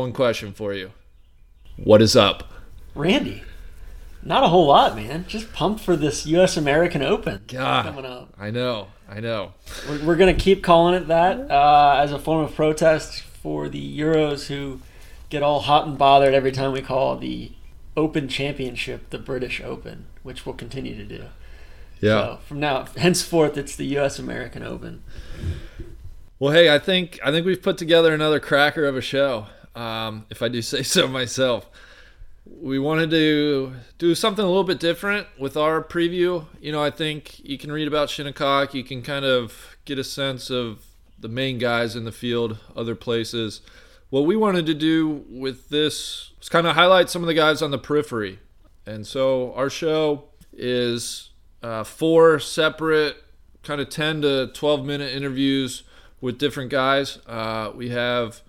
one question for you. What is up? Randy, not a whole lot, man. Just pumped for this U.S. American Open God, coming up. I know, I know. We're, we're going to keep calling it that uh, as a form of protest for the Euros who get all hot and bothered every time we call the Open Championship the British Open, which we'll continue to do. Yeah. So from now, henceforth, it's the U.S. American Open. Well, hey, I think I think we've put together another cracker of a show. Um, if I do say so myself, we wanted to do something a little bit different with our preview. You know, I think you can read about Shinnecock, you can kind of get a sense of the main guys in the field, other places. What we wanted to do with this was kind of highlight some of the guys on the periphery. And so our show is uh, four separate, kind of 10 to 12 minute interviews with different guys. Uh, we have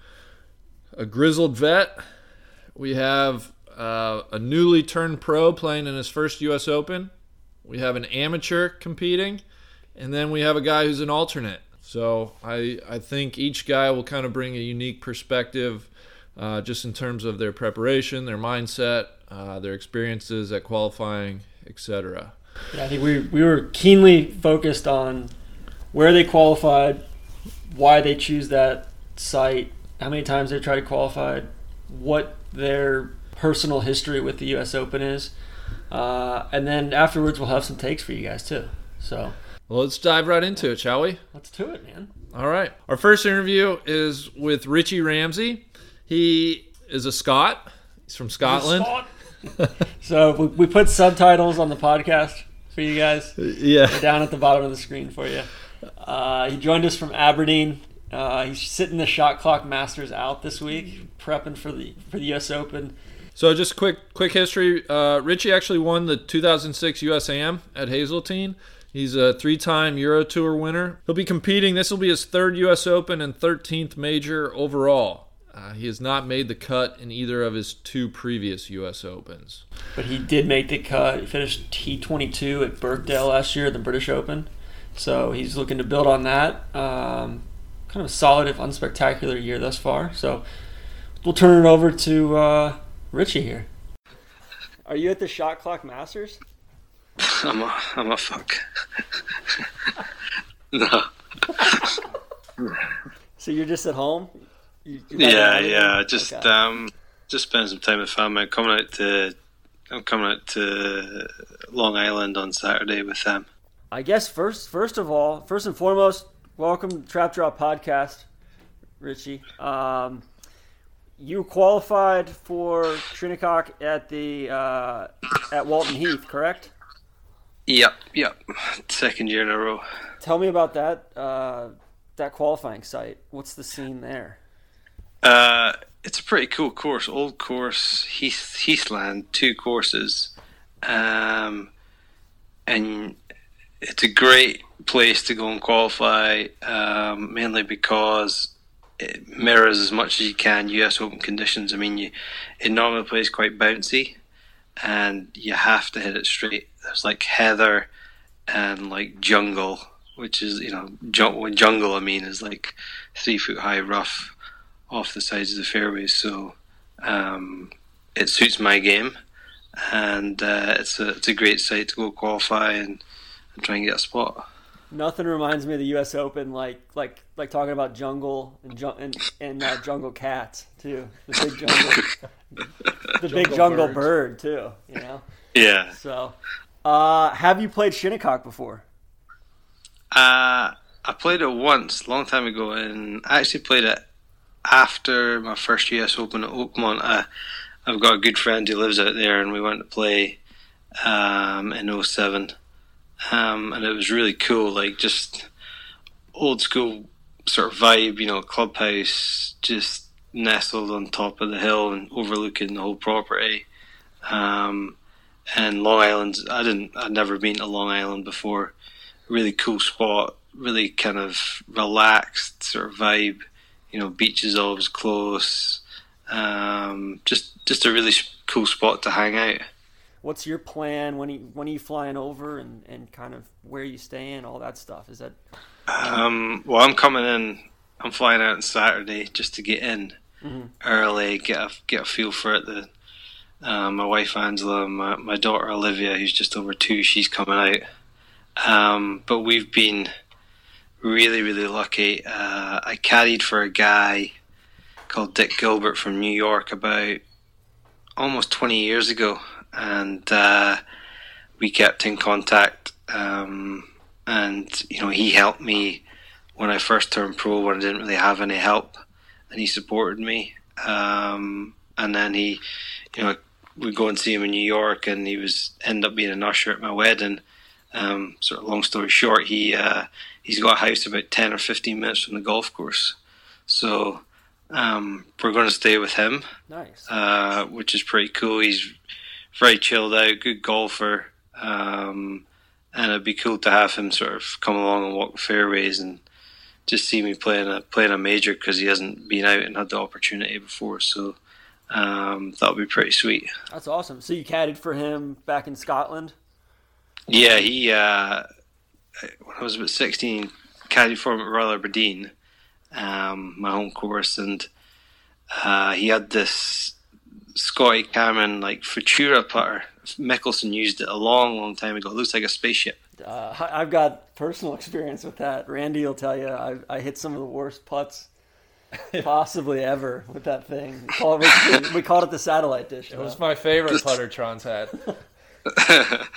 a grizzled vet. We have uh, a newly turned pro playing in his first U.S. Open. We have an amateur competing, and then we have a guy who's an alternate. So I I think each guy will kind of bring a unique perspective, uh, just in terms of their preparation, their mindset, uh, their experiences at qualifying, etc. Yeah, I think we, we were keenly focused on where they qualified, why they choose that site, how many times they've tried to qualify, what their personal history with the U.S. Open is, uh, and then afterwards we'll have some takes for you guys too. So Well, let's dive right into it, shall we? let's do it, man. All right. Our first interview is with Richie Ramsay. He is a Scot. He's from Scotland. so we, we put subtitles on the podcast for you guys. Yeah. down at the bottom of the screen for you. Uh, he joined us from Aberdeen. Uh, he's sitting the shot clock masters out this week, prepping for the for the U.S. Open. So just quick quick history. Uh, Richie actually won the 2006 USAM at Hazeltine. He's a three-time Euro Tour winner. He'll be competing. This will be his third U.S. Open and 13th major overall. Uh, he has not made the cut in either of his two previous U.S. Opens. But he did make the cut. He finished T22 at Birkdale last year at the British Open. So he's looking to build on that. Um, kind of a solid, if unspectacular year thus far. So we'll turn it over to uh, Richie here. Are you at the Shot Clock Masters? I'm a, I'm a fuck. no. So you're just at home? You- Yeah, yeah. Just Okay. um, just spend some time with family. I'm coming out to, I'm coming out to Long Island on Saturday with them. I guess first, first of all, first and foremost, welcome to Trap Draw Podcast, Richie. Um, you qualified for Shinnecock at the uh, at Walton Heath, correct? Yep, yep. Second year in a row. Tell me about that uh, that qualifying site. What's the scene there? Uh, it's a pretty cool course. Old course, Heath, Heathland, two courses, um, and it's a great place to go and qualify. Um, mainly because it mirrors as much as you can U.S. Open conditions. I mean, you it normally plays quite bouncy, and you have to hit it straight. There's like heather and like jungle, which is you know jun- jungle. I mean is like three foot high rough off the sides of the fairways. So um, it suits my game, and uh, it's a it's a great site to go qualify and, and try and get a spot. Nothing reminds me of the U.S. Open like like like talking about jungle and jun- and, and uh, jungle cats too. The big jungle, the big jungle birds. bird too. You know. Yeah. So, uh, have you played Shinnecock before? Uh, I played it once, a long time ago, and I actually played it after my first US Open at Oakmont. I, I've got a good friend who lives out there, and we went to play um, in 07. Um, and it was really cool, like just old school sort of vibe, you know, clubhouse just nestled on top of the hill and overlooking the whole property. Um, and Long Island. I didn't. I'd never been to Long Island before. Really cool spot. Really kind of relaxed sort of vibe. You know, beaches always close. Um, just just a really cool spot to hang out. What's your plan when you when are you flying over and, and kind of where you staying, all that stuff? Is that um, well, I'm coming in. I'm flying out on Saturday just to get in mm-hmm. early, get a get a feel for it. The uh, my wife Angela, my my daughter Olivia, who's just over two, she's coming out. Um, but we've been really, really lucky. Uh, I caddied for a guy called Dick Gilbert from New York about almost 20 years ago, and uh, we kept in contact. Um, and you know, he helped me when I first turned pro when I didn't really have any help, and he supported me. Um, and then he, you know, we go and see him in New York, and he was end up being an usher at my wedding. Um, sort of long story short, he uh, he's got a house about ten or fifteen minutes from the golf course, so um, we're going to stay with him. Nice, uh, which is pretty cool. He's very chilled out, good golfer, um, and it'd be cool to have him sort of come along and walk the fairways and just see me playing a playing a major because he hasn't been out and had the opportunity before. So um, that would be pretty sweet. That's awesome. So you caddied for him back in Scotland. Yeah, he uh, when I was about sixteen, caddied for him at Royal Aberdeen, um, my home course, and uh, he had this Scotty Cameron like Futura putter. Mickelson used it a long, long time ago. It looks like a spaceship. Uh, I've got personal experience with that. Randy will tell you I, I hit some of the worst putts possibly ever with that thing. We called it, we called it the satellite dish. It was my favorite putter Tron's had.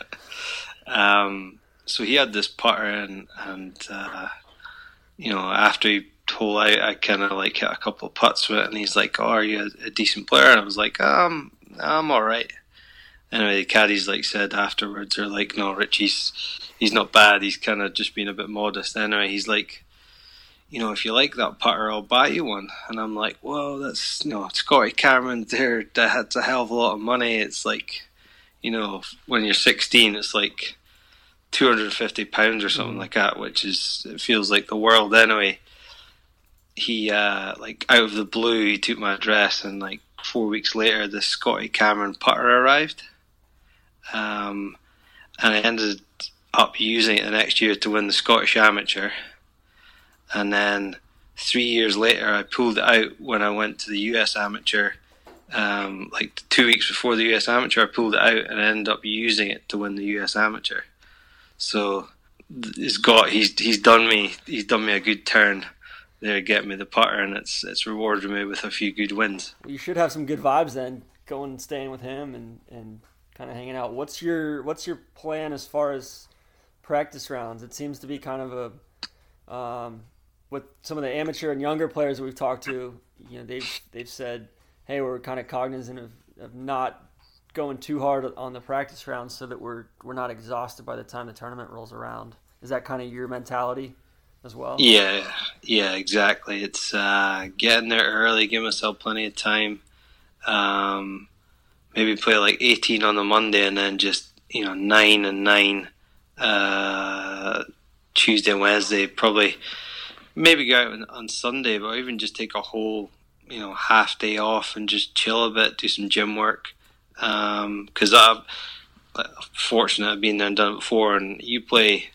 um, so he had this putter, and, and uh, you know, after he told I, I kind of like hit a couple of putts with it, and he's like, "Oh, are you a, a decent player?" And I was like, "Um, I'm all right." Anyway, the caddies like said afterwards, they're like, "No, Richie's he's not bad. He's kind of just being a bit modest." Anyway, he's like, you know, if you like that putter, I'll buy you one. And I'm like, well, that's, you know, Scotty Cameron there, that's a hell of a lot of money. It's like, you know, when you're 16, it's like 250 pounds or something mm. like that, which is, it feels like the world anyway. He, uh, like, out of the blue, he took my address, and like four weeks later, the Scotty Cameron putter arrived. Um, and I ended up using it the next year to win the Scottish Amateur and then three years later, I pulled it out when I went to the US Amateur. Um, like two weeks before the US Amateur, I pulled it out and I ended up using it to win the US Amateur. So he's got he's he's done me he's done me a good turn there, get me the putter, and it's it's rewarded me with a few good wins. You should have some good vibes then, going and staying with him and and kind of hanging out. What's your what's your plan as far as practice rounds? It seems to be kind of a um, with some of the amateur and younger players that we've talked to, you know, they've they've said, hey, we're kind of cognizant of, of not going too hard on the practice rounds so that we're we're not exhausted by the time the tournament rolls around. Is that kind of your mentality as well? Yeah, yeah, exactly. It's uh, getting there early, give myself plenty of time. Um, maybe play like 18 on the Monday and then just you know nine and nine uh, Tuesday and Wednesday. Probably maybe go out on, on Sunday, but even just take a whole you know half day off and just chill a bit, do some gym work. Because um, I'm fortunate I've been there and done it before, and you play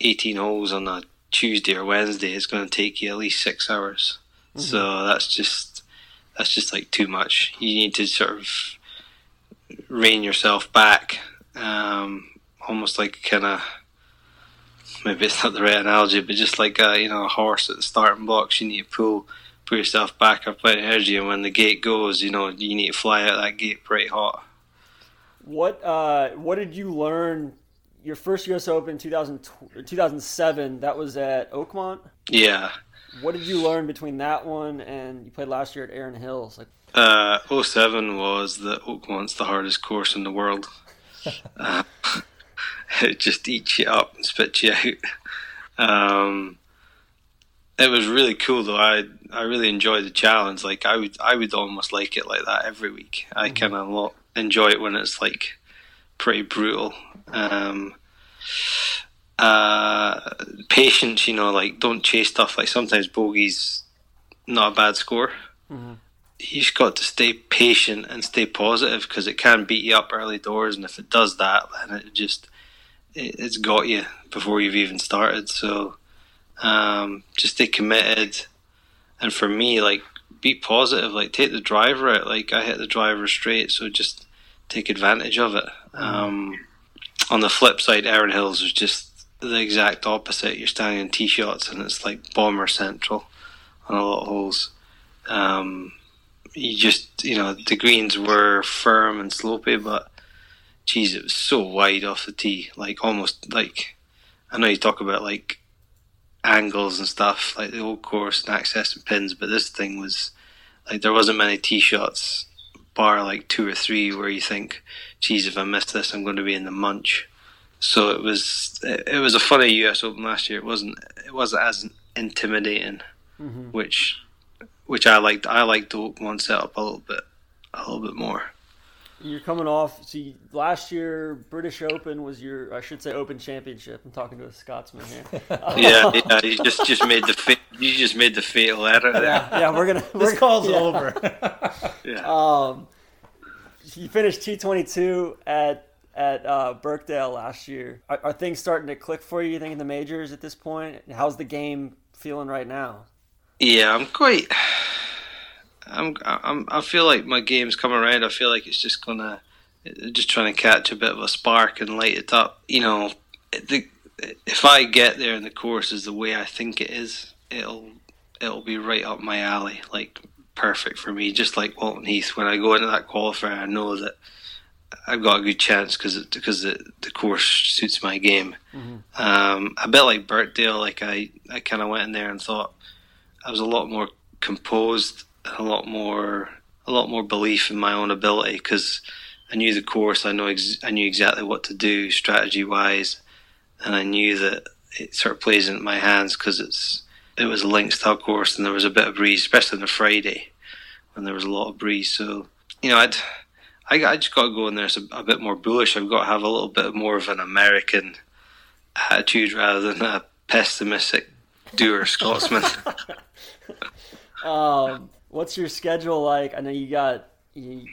18 holes on a Tuesday or Wednesday, it's going to take you at least six hours. Mm-hmm. So that's just that's just like too much. You need to sort of rein yourself back, um, almost like kind of maybe it's not the right analogy, but just like a, you know a horse at the starting blocks, you need to pull pull yourself back up with energy, and when the gate goes, you know you need to fly out that gate pretty hot. What uh, what did you learn? Your first U.S. Open 2000, 2007, that was at Oakmont. Yeah. What did you learn between that one and you played last year at Erin Hills? Like, uh, 07 was that Oakmont's the hardest course in the world. uh, it just eats you up and spits you out. Um, it was really cool though. I I really enjoyed the challenge. Like I would I would almost like it like that every week. I mm-hmm. kind of enjoy it when it's like pretty brutal. Um, uh, patience, you know, like don't chase stuff. Like sometimes bogey's not a bad score. Mm-hmm. You just got to stay patient and stay positive because it can beat you up early doors, and if it does that, then it just it, it's got you before you've even started. So um, just stay committed, and for me, like be positive. Like take the driver out. Like I hit the driver straight, so just take advantage of it. Mm-hmm. Um, on the flip side, Erin Hills was just the exact opposite. You're standing in tee shots, and it's like bomber central on a lot of holes. Um, you just, you know, the greens were firm and slopey, but geez, it was so wide off the tee, like almost like I know you talk about like angles and stuff, like the old course and access and pins, but this thing was like there wasn't many tee shots, bar like two or three, where you think, geez, if I miss this, I'm going to be in the munch. So it was it was a funny U.S. Open last year. It wasn't it wasn't as intimidating, mm-hmm. which which I liked. I liked the one setup a little bit a little bit more. You're coming off. See, last year British Open was your, I should say, Open Championship. I'm talking to a Scotsman here. yeah, yeah. You just just made the you just made the fatal error there. Yeah, yeah. We're gonna. We're, this call's yeah. over. yeah. Um, you finished T22 at at uh, Birkdale last year. Are, are, things starting to click for you? You think in the majors at this point? How's the game feeling right now? Yeah, I'm quite. I'm, I'm, I feel like my game's coming around. I feel like it's just gonna, just trying to catch a bit of a spark and light it up. You know, the, if I get there and the course is the way I think it is, it'll, it'll be right up my alley. Like perfect for me. Just like Walton Heath, when I go into that qualifier, I know that I've got a good chance because because the, the course suits my game. Mm-hmm. Um, a bit like Birkdale, like I, I kind of went in there and thought I was a lot more composed, a lot more a lot more belief in my own ability because I knew the course. I know ex- I knew exactly what to do strategy wise, and I knew that it sort of plays into my hands because it's it was a links style course and there was a bit of breeze, especially on the Friday when there was a lot of breeze. So you know, I'd I, I just got to go in there a, a bit more bullish. I've got to have a little bit more of an American attitude rather than a pessimistic doer Scotsman. um, what's your schedule like? I know you got. You,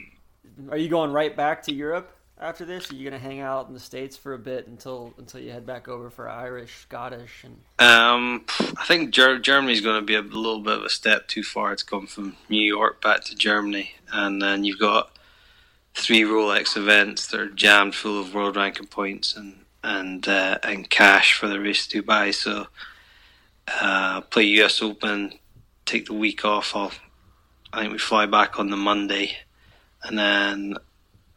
are you going right back to Europe after this? Are you going to hang out in the states for a bit until until you head back over for Irish, Scottish, and? Um, I think Ger- Germany's going to be a little bit of a step too far to come from New York back to Germany, and then you've got three Rolex events that are jammed full of world ranking points and and uh, and cash for the race to Dubai. So uh, play US Open, take the week off. I'll, I think we fly back on the Monday, and then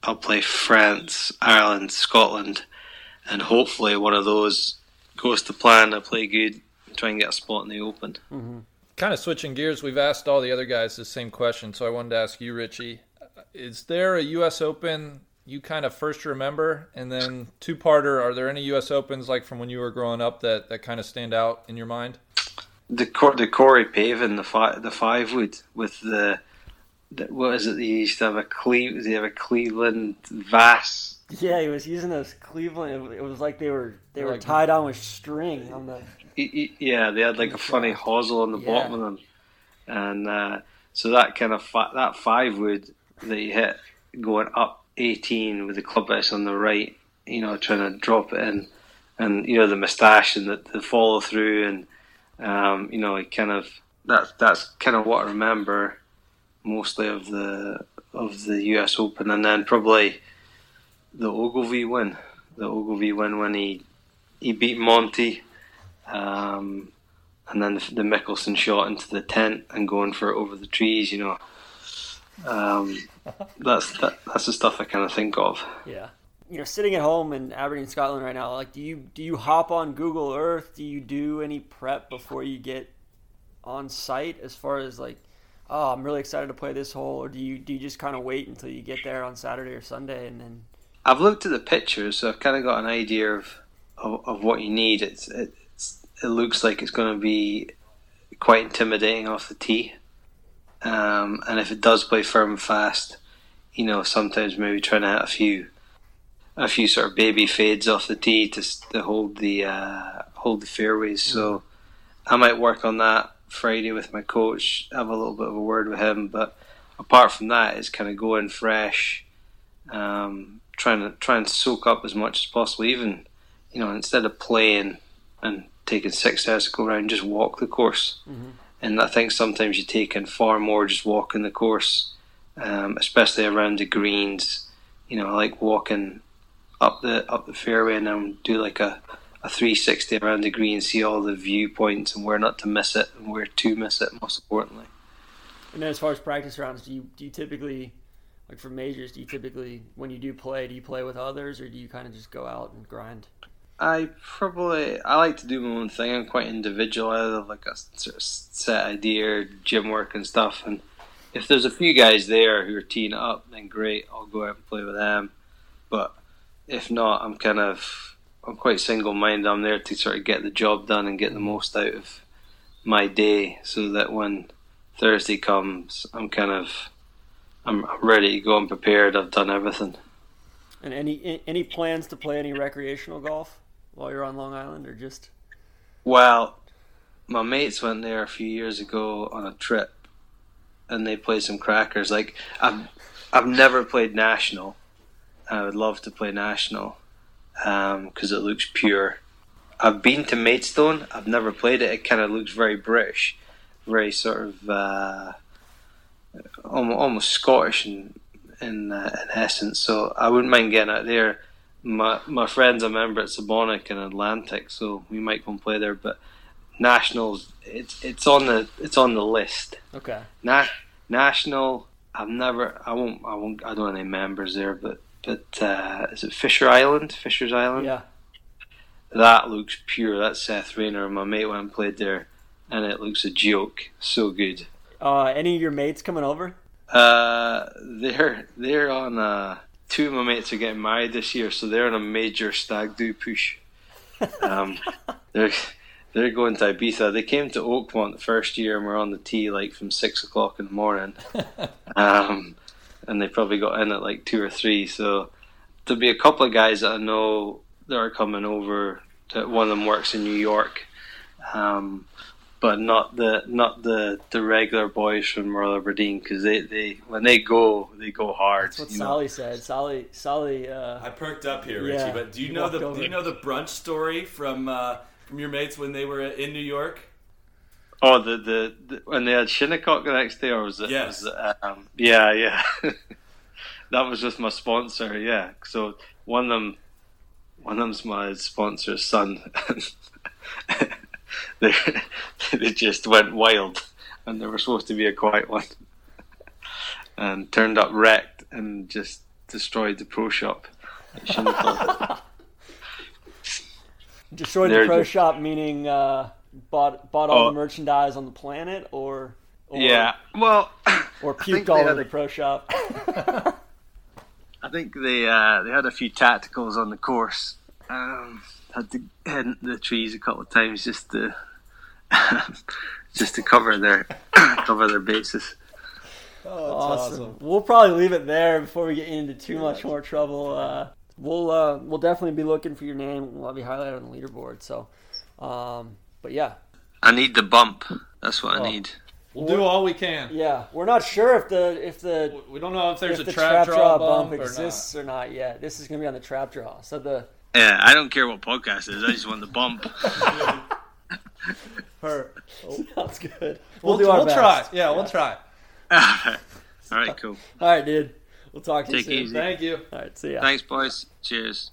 I'll play France, Ireland, Scotland, and hopefully one of those goes to plan. I play good, try and get a spot in the Open. Mm-hmm. Kind of switching gears, we've asked all the other guys the same question, so I wanted to ask you, Richie is there a U.S. Open you kind of first remember, and then two-parter? Are there any U.S. Opens like from when you were growing up that, that kind of stand out in your mind? The the Corey Pavin, the five the five wood with the, the what is it? They used to have a Cle- they have a Cleveland VAS. Yeah, he was using those Cleveland. It was like they were they were like, tied on with string on the. Yeah, they had like a funny hosel on the yeah. bottom of them, and uh, so that kind of fi- that five wood that you hit going up 18 with the club face on the right, you know, trying to drop it in, and you know the moustache and the, the follow through, and um, you know, kind of that's that's kind of what I remember mostly of the of the U.S. Open, and then probably the Ogilvy win, the Ogilvy win when he he beat Monty, um, and then the, the Mickelson shot into the tent and going for it over the trees, you know um, that's that, that's the stuff I kind of think of. Yeah, you know, sitting at home in Aberdeen, Scotland right now, like, do you do you hop on Google Earth? Do you do any prep before you get on site? As far as like, oh, I'm really excited to play this hole, or do you do you just kind of wait until you get there on Saturday or Sunday and then? I've looked at the pictures, so I've kind of got an idea of of, of what you need. It's, it's it looks like it's going to be quite intimidating off the tee. Um, and if it does play firm fast, you know, sometimes maybe trying to hit a few a few sort of baby fades off the tee to, to hold the uh, hold the fairways. So I might work on that Friday with my coach. Have a little bit of a word with him. But apart from that, it's kind of going fresh, um, trying to try and soak up as much as possible. Even you know instead of playing and taking six hours to go around, just walk the course. And I think sometimes you take in far more just walking the course, um, especially around the greens. You know, I like walking up the up the fairway and then do like a, a 360 around the green, see all the viewpoints and where not to miss it and where to miss it. Most importantly, And then as far as practice rounds, do you do you typically like for majors? Do you typically when you do play, do you play with others or do you kind of just go out and grind? I probably I like to do my own thing. I'm quite individual. I have like a sort of set idea, gym work and stuff. And if there's a few guys there who are teeing up, then great. I'll go out and play with them. But if not, I'm kind of I'm quite single minded. I'm there to sort of get the job done and get the most out of my day, so that when Thursday comes, I'm kind of I'm ready to go. I'm prepared. I've done everything. And any any plans to play any recreational golf while you're on Long Island or just Well, my mates went there a few years ago on a trip, and they played some crackers. Like I've, I've never played national. I would love to play national because it looks pure. I've been to Maidstone. I've never played it. It kind of looks very British, very sort of uh, almost, almost Scottish in in, uh, in essence. So I wouldn't mind getting out there. My my friends a member at Sebonack and Atlantic, so we might go and play there. But nationals, it's it's on the it's on the list. okay? Na- national, I've never, I won't, I won't, I don't have any members there, but but uh, is it Fisher Island? Fisher's Island. Yeah. That looks pure. That's Seth Rayner. My mate went and played there, and it looks a joke. So good. Uh, any of your mates coming over? Uh, they're they're on uh two of my mates are getting married this year, so they're on a major stag do push. Um, they're they're going to Ibiza. They came to Oakmont the first year and were on the tee like from six o'clock in the morning. Um, and they probably got in at like two or three. So there'll be a couple of guys that I know that are coming over. That one of them works in New York. Um, but not the not the, the regular boys from Royal Aberdeen because they, they when they go they go hard. That's what you know. Sally said. Sally, Sally. Uh, I perked up here, Richie. Yeah, but do you you know the over. do you know the brunch story from uh, from your mates when they were in New York? Oh, the, the, the when they had Shinnecock the next day, or was it? Yes. Was it, um, yeah, yeah. that was with my sponsor. Yeah. So one of them, one of them's my sponsor's son. they they just went wild, and they were supposed to be a quiet one, and turned up wrecked and just destroyed the pro shop. at Shinnecock. destroyed the They're pro just- shop, meaning uh, bought bought all Oh. the merchandise on the planet, or, or yeah. Well. or puked all had over a- the pro shop. I think they uh, they had a few tacticals on the course. Um, had to head into the trees a couple of times just to just to cover their cover their bases. Oh, awesome. We'll probably leave it there before we get into too much more trouble. Uh, we'll uh, we'll definitely be looking for your name. We'll have you highlighted on the leaderboard. So, um, but yeah, I need the bump. That's what Oh. I need. We'll do all we can. yeah, we're not sure if the if the We don't know if there's if a the trap, draw, bump, or exists or not yet. This is gonna be on the trap draw. So the Yeah, I don't care what podcast it is. I just want the bump. Her. sounds good. We'll, We'll, do our we'll best. try. Yeah, we'll try. All right, cool. All right, dude. We'll talk to Take you soon. easy. Thank you. All right, see ya. Thanks, boys. Cheers.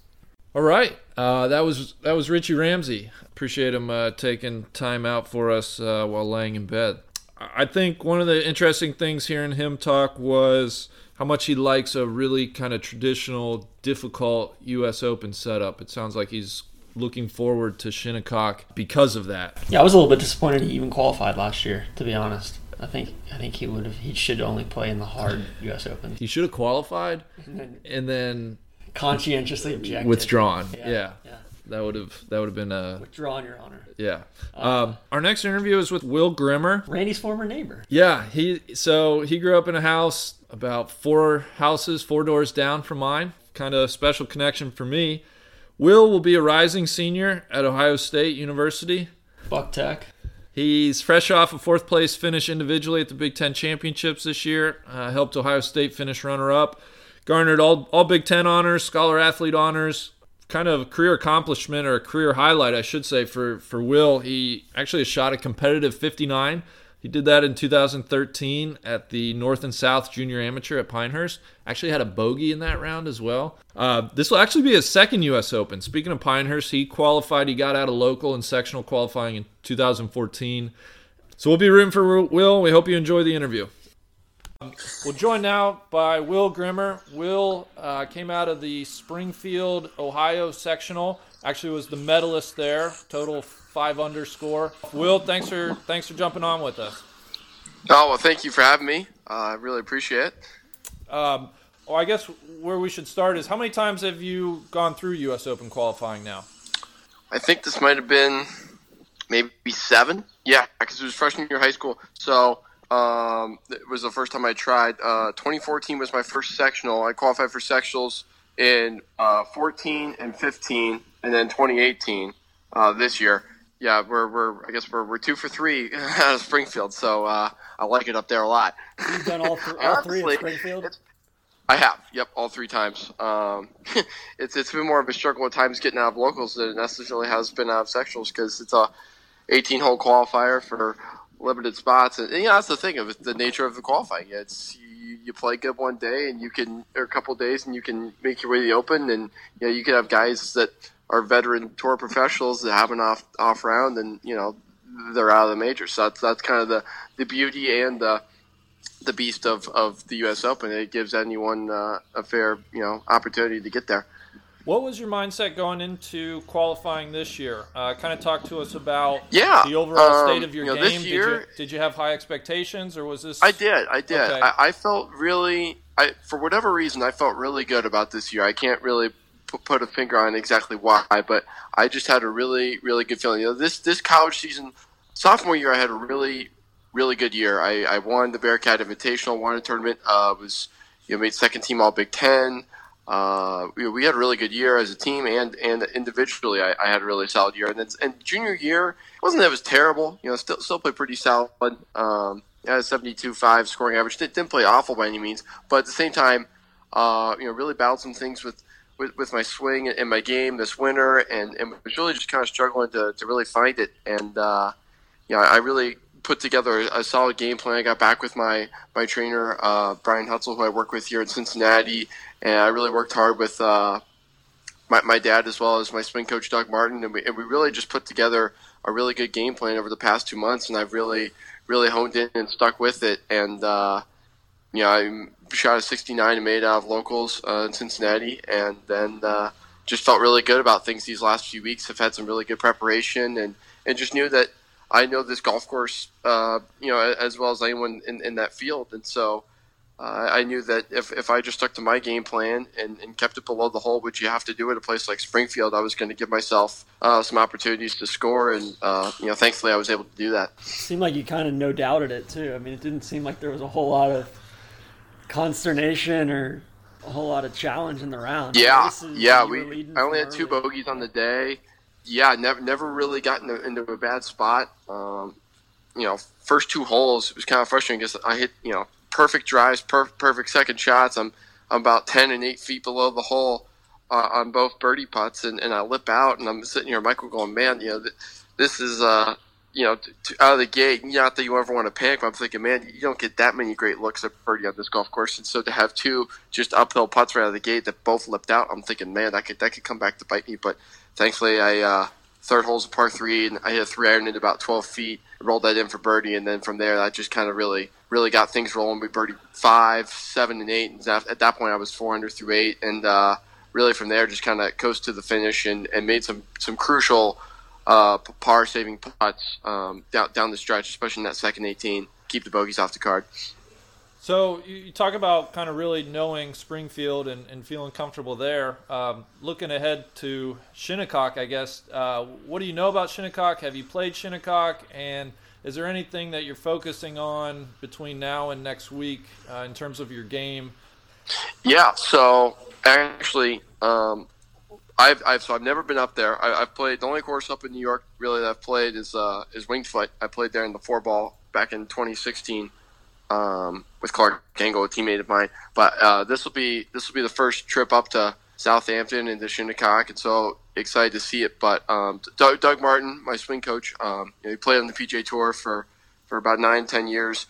All right, uh, that was that was Richie Ramsay. Appreciate him uh, taking time out for us uh, while laying in bed. I think one of the interesting things hearing him talk was how much he likes a really kind of traditional, difficult U.S. Open setup. It sounds like he's looking forward to Shinnecock because of that. Yeah, I was a little bit disappointed he even qualified last year. To be honest, I think I think he would have. He should only play in the hard U.S. Open. He should have qualified and then conscientiously objected. withdrawn. Yeah, Yeah, yeah. that would have that would have been a Withdrawn, Your Honor. yeah. Um, our next interview is with Will Grimmer. Randy's former neighbor. Yeah, he so he grew up in a house about four houses, four doors down from mine. kind of special connection for me. Will will be a rising senior at Ohio State University. Buck Tech. He's fresh off a fourth place finish individually at the Big Ten Championships this year. Uh, helped Ohio State finish runner up. Garnered all, all Big Ten honors, scholar athlete honors. Kind of career accomplishment or a career highlight, I should say, for, for Will. He actually shot a competitive 59 he did that in 2013 at the North and South Junior Amateur at Pinehurst. Actually had a bogey in that round as well. Uh, this will actually be his second U.S. Open. Speaking of Pinehurst, he qualified. He got out of local and sectional qualifying in 2014. So we'll be rooting for Will. We hope you enjoy the interview. We're joined now by Will Grimmer. Will uh, came out of the Springfield, Ohio sectional. Actually, was the medalist there. Total five underscore. Will, thanks for thanks for jumping on with us. Oh well, thank you for having me. Uh, I really appreciate it. Um, well, I guess where we should start is how many times have you gone through U.S. Open qualifying now? I think this might have been maybe seven. Yeah, because it was freshman year high school. So um, it was the first time I tried. Uh, 2014 was my first sectional. I qualified for sectionals in uh, 14 and 15, and then 2018 uh, this year yeah, we're we're I guess we're we're two for three out of Springfield, so uh, I like it up there a lot. You've done all, th- all three at Springfield. I have, yep, all three times. Um, it's it's been more of a struggle at times getting out of locals than it necessarily has been out of sectionals because it's a 18 hole qualifier for limited spots, and, and yeah, that's the thing of the nature of the qualifying. It's you, you play good one day, and you can or a couple days, and you can make your way to the open, and you know you can have guys that are veteran tour professionals that have an off off round, and you know they're out of the major. So that's that's kind of the the beauty and the the beast of, of the U.S. Open. It gives anyone uh, a fair you know opportunity to get there. What was your mindset going into qualifying this year? Uh, kind of talk to us about yeah, the overall um, state of your you know, game. Year, did, you, did you have high expectations, or was this? I did. I did. Okay. I, I felt really. I for whatever reason, I felt really good about this year. I can't really put a finger on exactly why, but I just had a really, really good feeling. You know, this this college season, sophomore year, I had a really, really good year. I, I won the Bearcat Invitational, won a tournament. Uh, was you know made second team All Big Ten. Uh, we, we had a really good year as a team and and individually. I, I had a really solid year. And then and junior year wasn't that it was terrible. You know, still still played pretty solid. Um, yeah, 72-5 scoring average. Didn't, didn't play awful by any means, but at the same time, uh, you know, really battled some things with with, with my swing and my game this winter, and, and was really just kind of struggling to, to really find it. And uh, you know, I really put together a, a, solid game plan. I got back with my my trainer uh, Brian Hutzel, who I work with here in Cincinnati, and I really worked hard with uh, my, my dad as well as my swing coach Doug Martin, and we, and we really just put together a really good game plan over the past two months, and I've really really honed in and stuck with it. And uh, you know, I shot a 69 and made out of locals uh, in Cincinnati, and then uh, just felt really good about things these last few weeks. Have had some really good preparation, and and just knew that I know this golf course, uh, you know, as well as anyone in, in that field, and so. Uh, I knew that if, if I just stuck to my game plan and, and kept it below the hole, which you have to do at a place like Springfield, I was going to give myself uh, some opportunities to score, and uh, you know, thankfully, I was able to do that. It seemed like you kind of no doubted it too. I mean, it didn't seem like there was a whole lot of consternation or a whole lot of challenge in the round. Yeah, yeah. We I only had two bogeys on the day. Yeah, never never really got into, into a bad spot. Um, you know, first two holes it was kind of frustrating because I hit you know perfect drives, per- perfect second shots. I'm I'm about ten and eight feet below the hole uh, on both birdie putts, and, and I lip out, and I'm sitting here, Michael, going, man, you know, th- this is uh, you know, to, out of the gate, not that you ever want to panic, but I'm thinking, man, you don't get that many great looks at birdie on this golf course, and so to have two just uphill putts right out of the gate that both lipped out, I'm thinking, man, that could that could come back to bite me. But thankfully, I uh, third hole's a par three, and I hit a three iron at about 12 feet, rolled that in for birdie, and then from there, that just kind of really really got things rolling. We birdie five, seven, and eight, and at that point, I was four under through eight, and uh, really from there, just kind of coast to the finish and, and made some some crucial uh, par saving putts um, down down the stretch, especially in that second 18. Keep the bogeys off the card. So you talk about kind of really knowing Springfield and, and feeling comfortable there. Um, looking ahead to Shinnecock, I guess. Uh, what do you know about Shinnecock? Have you played Shinnecock? And is there anything that you're focusing on between now and next week uh, in terms of your game Yeah, so actually, um, I've, I've so I've never been up there. I, have played the only course up in New York really that I've played is uh, is Winged Foot. I played there in the four ball back in 2016 um, with Clark Gengel, a teammate of mine. But uh, this will be this will be the first trip up to Southampton and to Shinnecock, and so excited to see it. But um, Doug, Doug, Martin, my swing coach, um, you know, he played on the PGA Tour for for about nine ten years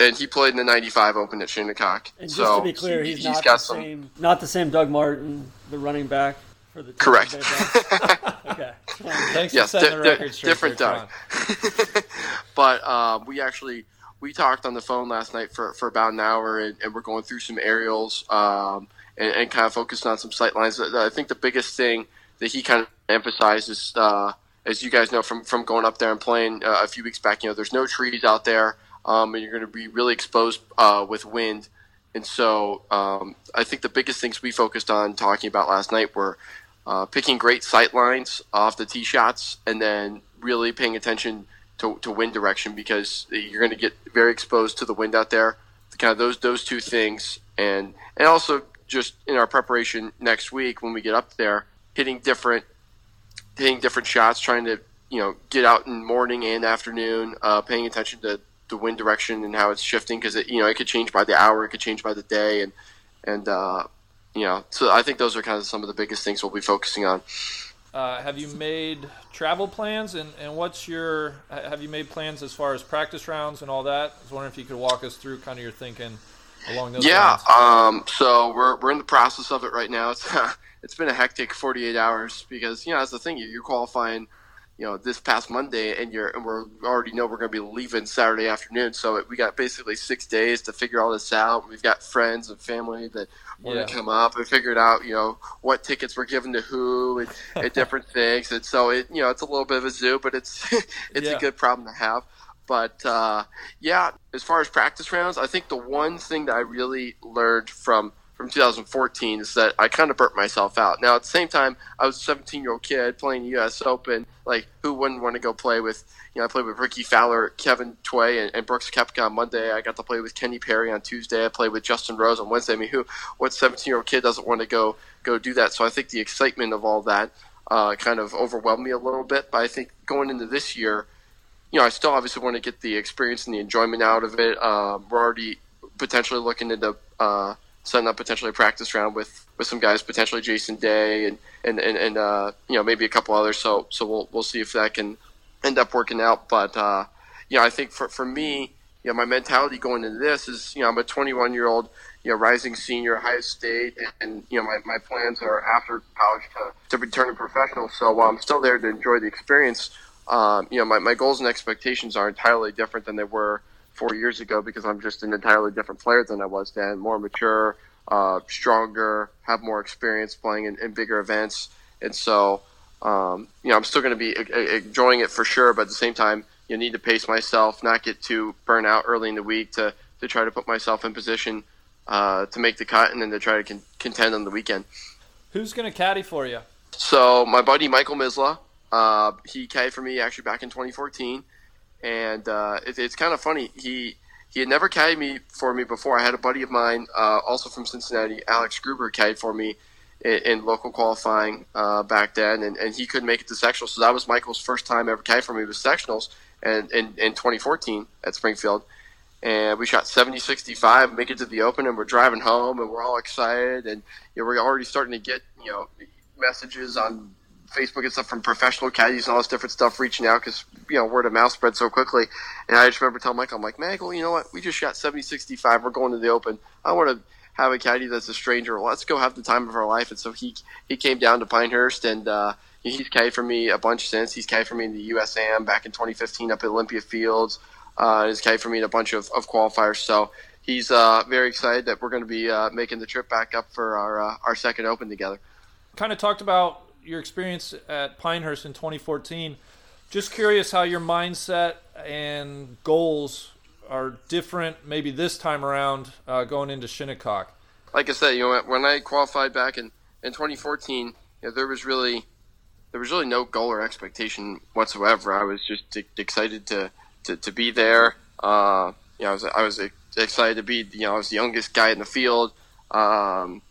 and he played in the '95 Open at Shinnecock. And just so to be clear, he's, he's not got the some. same, not the same Doug Martin, the running back for the Correct. okay. Thanks yes, for setting di- the di- record straight. different Doug. but uh, we actually we talked on the phone last night for, for about an hour, and, and we're going through some aerials um, and, and kind of focused on some sight lines. I think the biggest thing that he kind of emphasizes, uh, as you guys know from from going up there and playing uh, a few weeks back, you know, there's no trees out there um, and you're going to be really exposed uh, with wind. And so um, I think the biggest things we focused on talking about last night were uh, picking great sight lines off the tee shots and then really paying attention to, to wind direction because you're going to get very exposed to the wind out there. Kind of those those two things, and and also just in our preparation next week when we get up there, hitting different hitting different shots, trying to you know get out in morning and afternoon, uh, paying attention to the wind direction and how it's shifting because it you know it could change by the hour, it could change by the day, and and uh, you know so I think those are kind of some of the biggest things we'll be focusing on. Uh, have you made travel plans and, and what's your have you made plans as far as practice rounds and all that? I was wondering if you could walk us through kind of your thinking along those yeah, lines. um, so we're, we're in the process of it right now. It's it's been a hectic 48 hours because you know that's the thing you're qualifying you know this past Monday, and you're and we're already know we're going to be leaving Saturday afternoon. So we got basically six days to figure all this out. We've got friends and family that want Yeah. up and figured out you know what tickets were given to who and, and different things. And so it you know it's a little bit of a zoo, but it's it's Yeah. a good problem to have. But uh, yeah, as far as practice rounds, I think the one thing that I really learned from from 2014 is that I kind of burnt myself out. Now at the same time, I was a 17 year old kid playing U.S. Open. Like who wouldn't want to go play with? You know, I played with Rickie Fowler, Kevin Tway, and, and Brooks Koepka on Monday. I got to play with Kenny Perry on Tuesday. I played with Justin Rose on Wednesday. I mean, who? What 17 year old kid doesn't want to go go do that? So I think the excitement of all that uh, kind of overwhelmed me a little bit. But I think going into this year, you know, I still obviously want to get the experience and the enjoyment out of it. Um, we're already potentially looking into uh, setting up potentially a practice round with, with some guys, potentially Jason Day and and and, and uh, you know maybe a couple others. So so we'll we'll see if that can end up working out. But uh, you know, I think for for me, you know, my mentality going into this is you know I'm a 21 year old you know rising senior, Ohio State, and, you know my, my plans are after college to to return a professional. So while I'm still there to enjoy the experience um, you know, my, my goals and expectations are entirely different than they were four years ago because I'm just an entirely different player than I was then, more mature, uh, stronger, have more experience playing in, in bigger events. And so, um, you know, I'm still going to be enjoying it for sure, but at the same time, you need to pace myself, not get too burnt out early in the week to, to try to put myself in position uh, to make the cut and then to try to con- contend on the weekend. Who's going to caddy for you? So my buddy Michael Misla, uh, he caddied for me actually back in 2014, and uh, it, it's kind of funny. He he had never caddied me for me before. I had a buddy of mine, uh, also from Cincinnati, Alex Gruber, caddied for me in, in local qualifying uh, back then, and, and he couldn't make it to sectionals. So that was Michael's first time ever caddied for me was sectionals, and in, in 2014 at Springfield. And we shot 70 65, make it to the open, and we're driving home, and we're all excited. And you know, we're already starting to get you know messages on Facebook and stuff from professional caddies and all this different stuff reaching out because you know word of mouth spread so quickly. And I just remember telling Michael, I'm like, Michael, you know what? We just shot 70 65. We're going to the open. I want to have a caddy that's a stranger. Let's go have the time of our life. And so he he came down to Pinehurst and. uh He's caddied for me a bunch since. He's caddied for me in the USAM back in 2015 up at Olympia Fields. Uh, he's caddied for me in a bunch of, of qualifiers. So he's uh, very excited that we're going to be uh, making the trip back up for our uh, our second Open together. Kind of talked about your experience at Pinehurst in 2014. Just curious how your mindset and goals are different, maybe this time around uh, going into Shinnecock. like I said, you know, when I qualified back in, in 2014, you know, there was really there was really no goal or expectation whatsoever. I was just excited to, to, to be there. Uh, you know, I was I was excited to be. You know, I was the youngest guy in the field. um,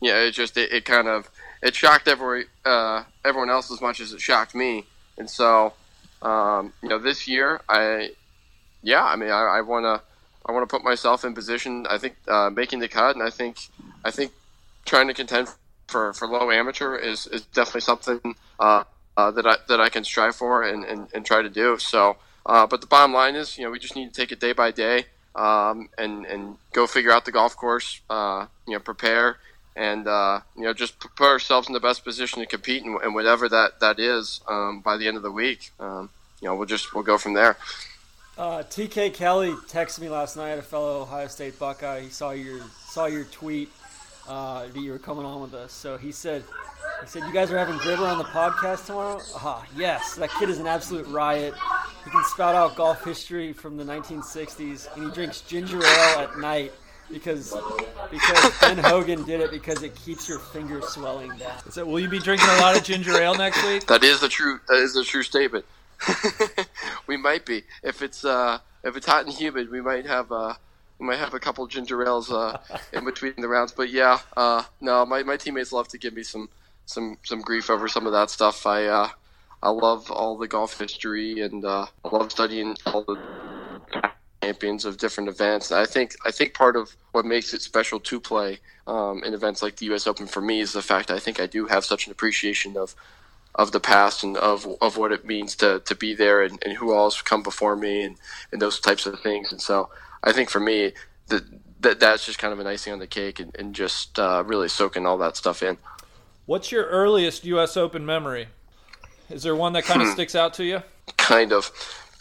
yeah, it just it, it kind of it shocked every uh, everyone else as much as it shocked me, and so um, you know this year I yeah I mean I want to I want to put myself in position I think uh, making the cut, and I think I think trying to contend for, for low amateur is, is definitely something uh, uh, that I that I can strive for and, and, and try to do. So, uh, but the bottom line is, you know, we just need to take it day by day um, and and go figure out the golf course. Uh, you know, prepare and uh, you know just put ourselves in the best position to compete and, and whatever that that is um, by the end of the week. Um, you know, we'll just we'll go from there. Uh, TK Kelly texted me last night, a fellow Ohio State Buckeye. He saw your saw your tweet uh, that you were coming on with us. So he said, he said you guys are having Grimmer on the podcast tomorrow. Ah, yes, that kid is an absolute riot. He can spout out golf history from the 1960s, and he drinks ginger ale at night because because Ben Hogan did it because it keeps your fingers swelling down. So, will you be drinking a lot of ginger ale next week? That is the true. That is the true statement. we might be if it's uh, if it's hot and humid. We might have uh, we might have a couple ginger ales uh, in between the rounds. But yeah, uh, no, my, my teammates love to give me some some some grief over some of that stuff. I uh, I love all the golf history and uh, I love studying all the champions of different events. I think I think part of what makes it special to play um, in events like the U.S. Open for me is the fact I think I do have such an appreciation of of the past and of, of what it means to, to be there and, and who all has come before me and, and those types of things. And so I think for me, that that that's just kind of an icing on the cake and, and just uh, really soaking all that stuff in. What's your earliest U.S. Open memory? Is there one that kind of hmm. sticks out to you? Kind of.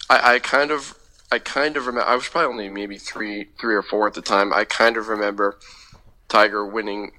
I, I kind of I kind of remember. I was probably only maybe three three or four at the time. I kind of remember Tiger winning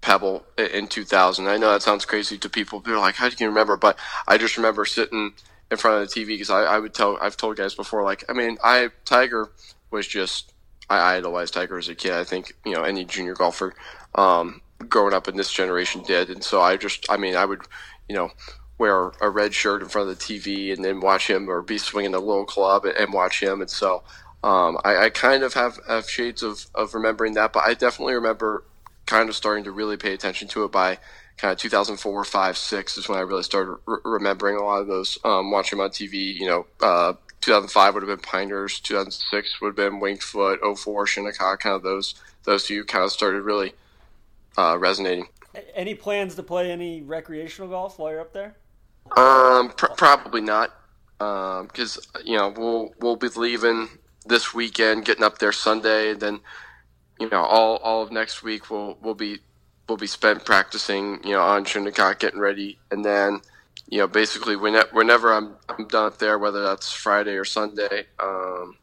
Pebble in 2000. I know that sounds crazy to people. They're like, "How do you remember?" But I just remember sitting in front of the TV because I, I would tell I've told guys before like I mean I Tiger was just I idolized Tiger as a kid. I think you know any junior golfer um, growing up in this generation did, and so I just I mean I would you know wear a red shirt in front of the TV and then watch him or be swinging a little club and watch him, and so. Um, I, I, kind of have, have shades of, of remembering that, but I definitely remember kind of starting to really pay attention to it by kind of 2004, 5, 6 is when I really started re- remembering a lot of those, um, watching on TV. You know, uh, 2005 would have been Pinehurst, 2006 would have been Winged Foot, 04 Shinnecock, kind of those those two kind of started really uh, resonating. Any plans to play any recreational golf while you're up there? Um, pr- probably not, because um, you know we'll we'll be leaving this weekend, getting up there Sunday, then you know all all of next week we'll we'll be we'll be spent practicing, you know, on Shinnecock, getting ready, and then, you know, basically whenever, whenever I'm I'm done up there, whether that's Friday or Sunday, um,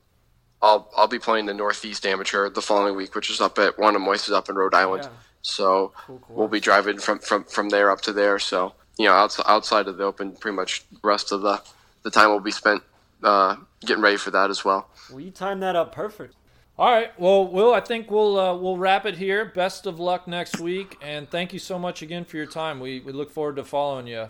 I'll I'll be playing the Northeast Amateur the following week, which is up at Wannamoisett up in Rhode Island. Yeah. So cool, cool. we'll be driving from, from from there up to there. So you know, outside outside of the Open, pretty much rest of the the time will be spent uh, getting ready for that as well. Well, you timed that up perfect. All right. Well, Will, I think we'll uh, we'll wrap it here. Best of luck next week, and thank you so much again for your time. We we look forward to following you.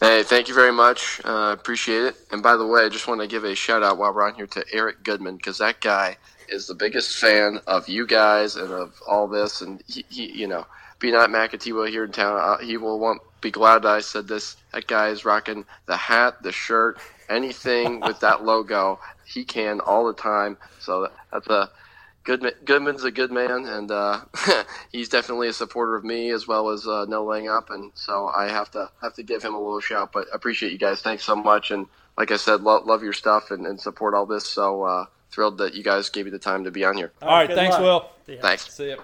Hey, thank you very much. Uh, appreciate it. And by the way, I just want to give a shout out while we're on here to Eric Goodman because that guy is the biggest fan of you guys and of all this. And he, he you know, being at Maketewah here in town, uh, he will want be glad that I said this. That guy is rocking the hat, the shirt, anything with that logo he can all the time. So that's a good. Goodman's a good man, and uh, he's definitely a supporter of me as well as uh, no laying up. And so I have to have to give him a little shout. But I appreciate you guys. Thanks so much. And like I said, lo- love your stuff and, and, support all this. So uh, thrilled that you guys gave me the time to be on here. All right, thanks, luck. Will. Yeah. Thanks. See you.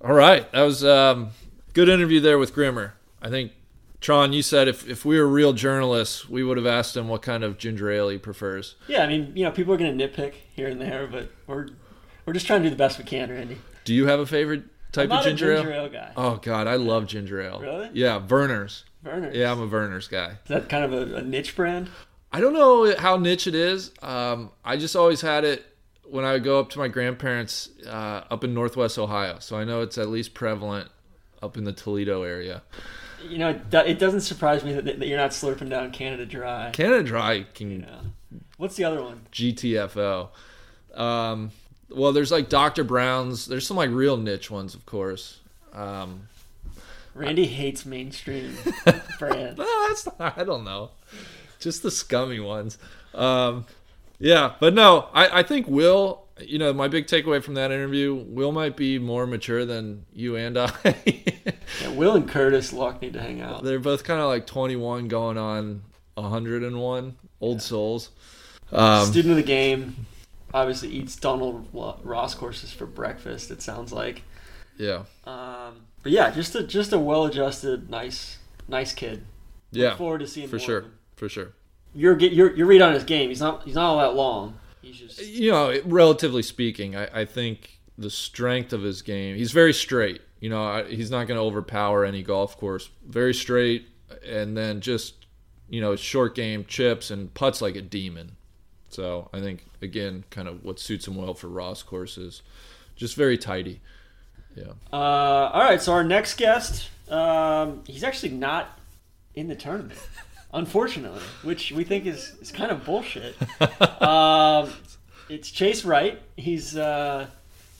All right, that was um, good interview there with Grimmer. I think Tron, you said if, if we were real journalists, we would have asked him what kind of ginger ale he prefers. Yeah, I mean, you know, people are going to nitpick here and there, but we're we're just trying to do the best we can, Randy. Do you have a favorite type of ginger, ginger ale? ale? guy. Oh God, I love ginger ale. Really? Yeah, Vernors. Vernors. Yeah, I'm a Vernors guy. Is that kind of a, a niche brand? I don't know how niche it is. Um, I just always had it when I would go up to my grandparents uh, up in Northwest Ohio, so I know it's at least prevalent up in the Toledo area you know, it doesn't surprise me that, that you're not slurping down Canada Dry. Canada Dry can. You know. What's the other one? GTFO. Um, well, there's like Dr. Brown's. There's some like real niche ones, of course. Um, Randy hates mainstream brand. no, that's not, I don't know. Just the scummy ones. Um, yeah, but no, I, I think Will. You know, my big takeaway from that interview, Will might be more mature than you and I. Yeah, Will and Curtis Luck need to hang out. They're both kind of like 21 going on 101 old souls. Um, Student of the game, obviously eats Donald Ross courses for breakfast. It sounds like. yeah. Um, but yeah, just a just a well-adjusted, nice, nice kid. Yeah. Look forward to seeing For sure. For sure. Your get your your read on his game. He's not he's not all that long. He's just you know, relatively speaking, I, I think the strength of his game, he's very straight. You know, I, he's not going to overpower any golf course. Very straight, and then just, you know, short game chips and putts like a demon. So I think, again, kind of what suits him well for Ross courses. Just very tidy. Yeah. Uh, all right, so our next guest, um, he's actually not in the tournament, unfortunately, which we think is, is kind of bullshit. um, it's Chase Wright. He's uh,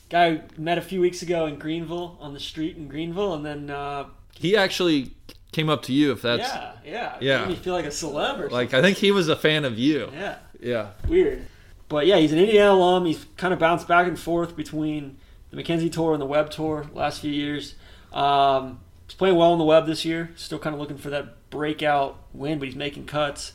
guy we met a few weeks ago in Greenville on the street in Greenville, and then uh, He actually came up to you, if that's. yeah, yeah, Yeah. made me feel like a celeb or Like, I think he was a fan of you. Yeah, Yeah. weird. But yeah, he's an Indiana alum. He's kind of bounced back and forth between the Mackenzie Tour and the Web Tour last few years. Um, he's playing well on the Web this year. Still kind of looking for that breakout win, but he's making cuts.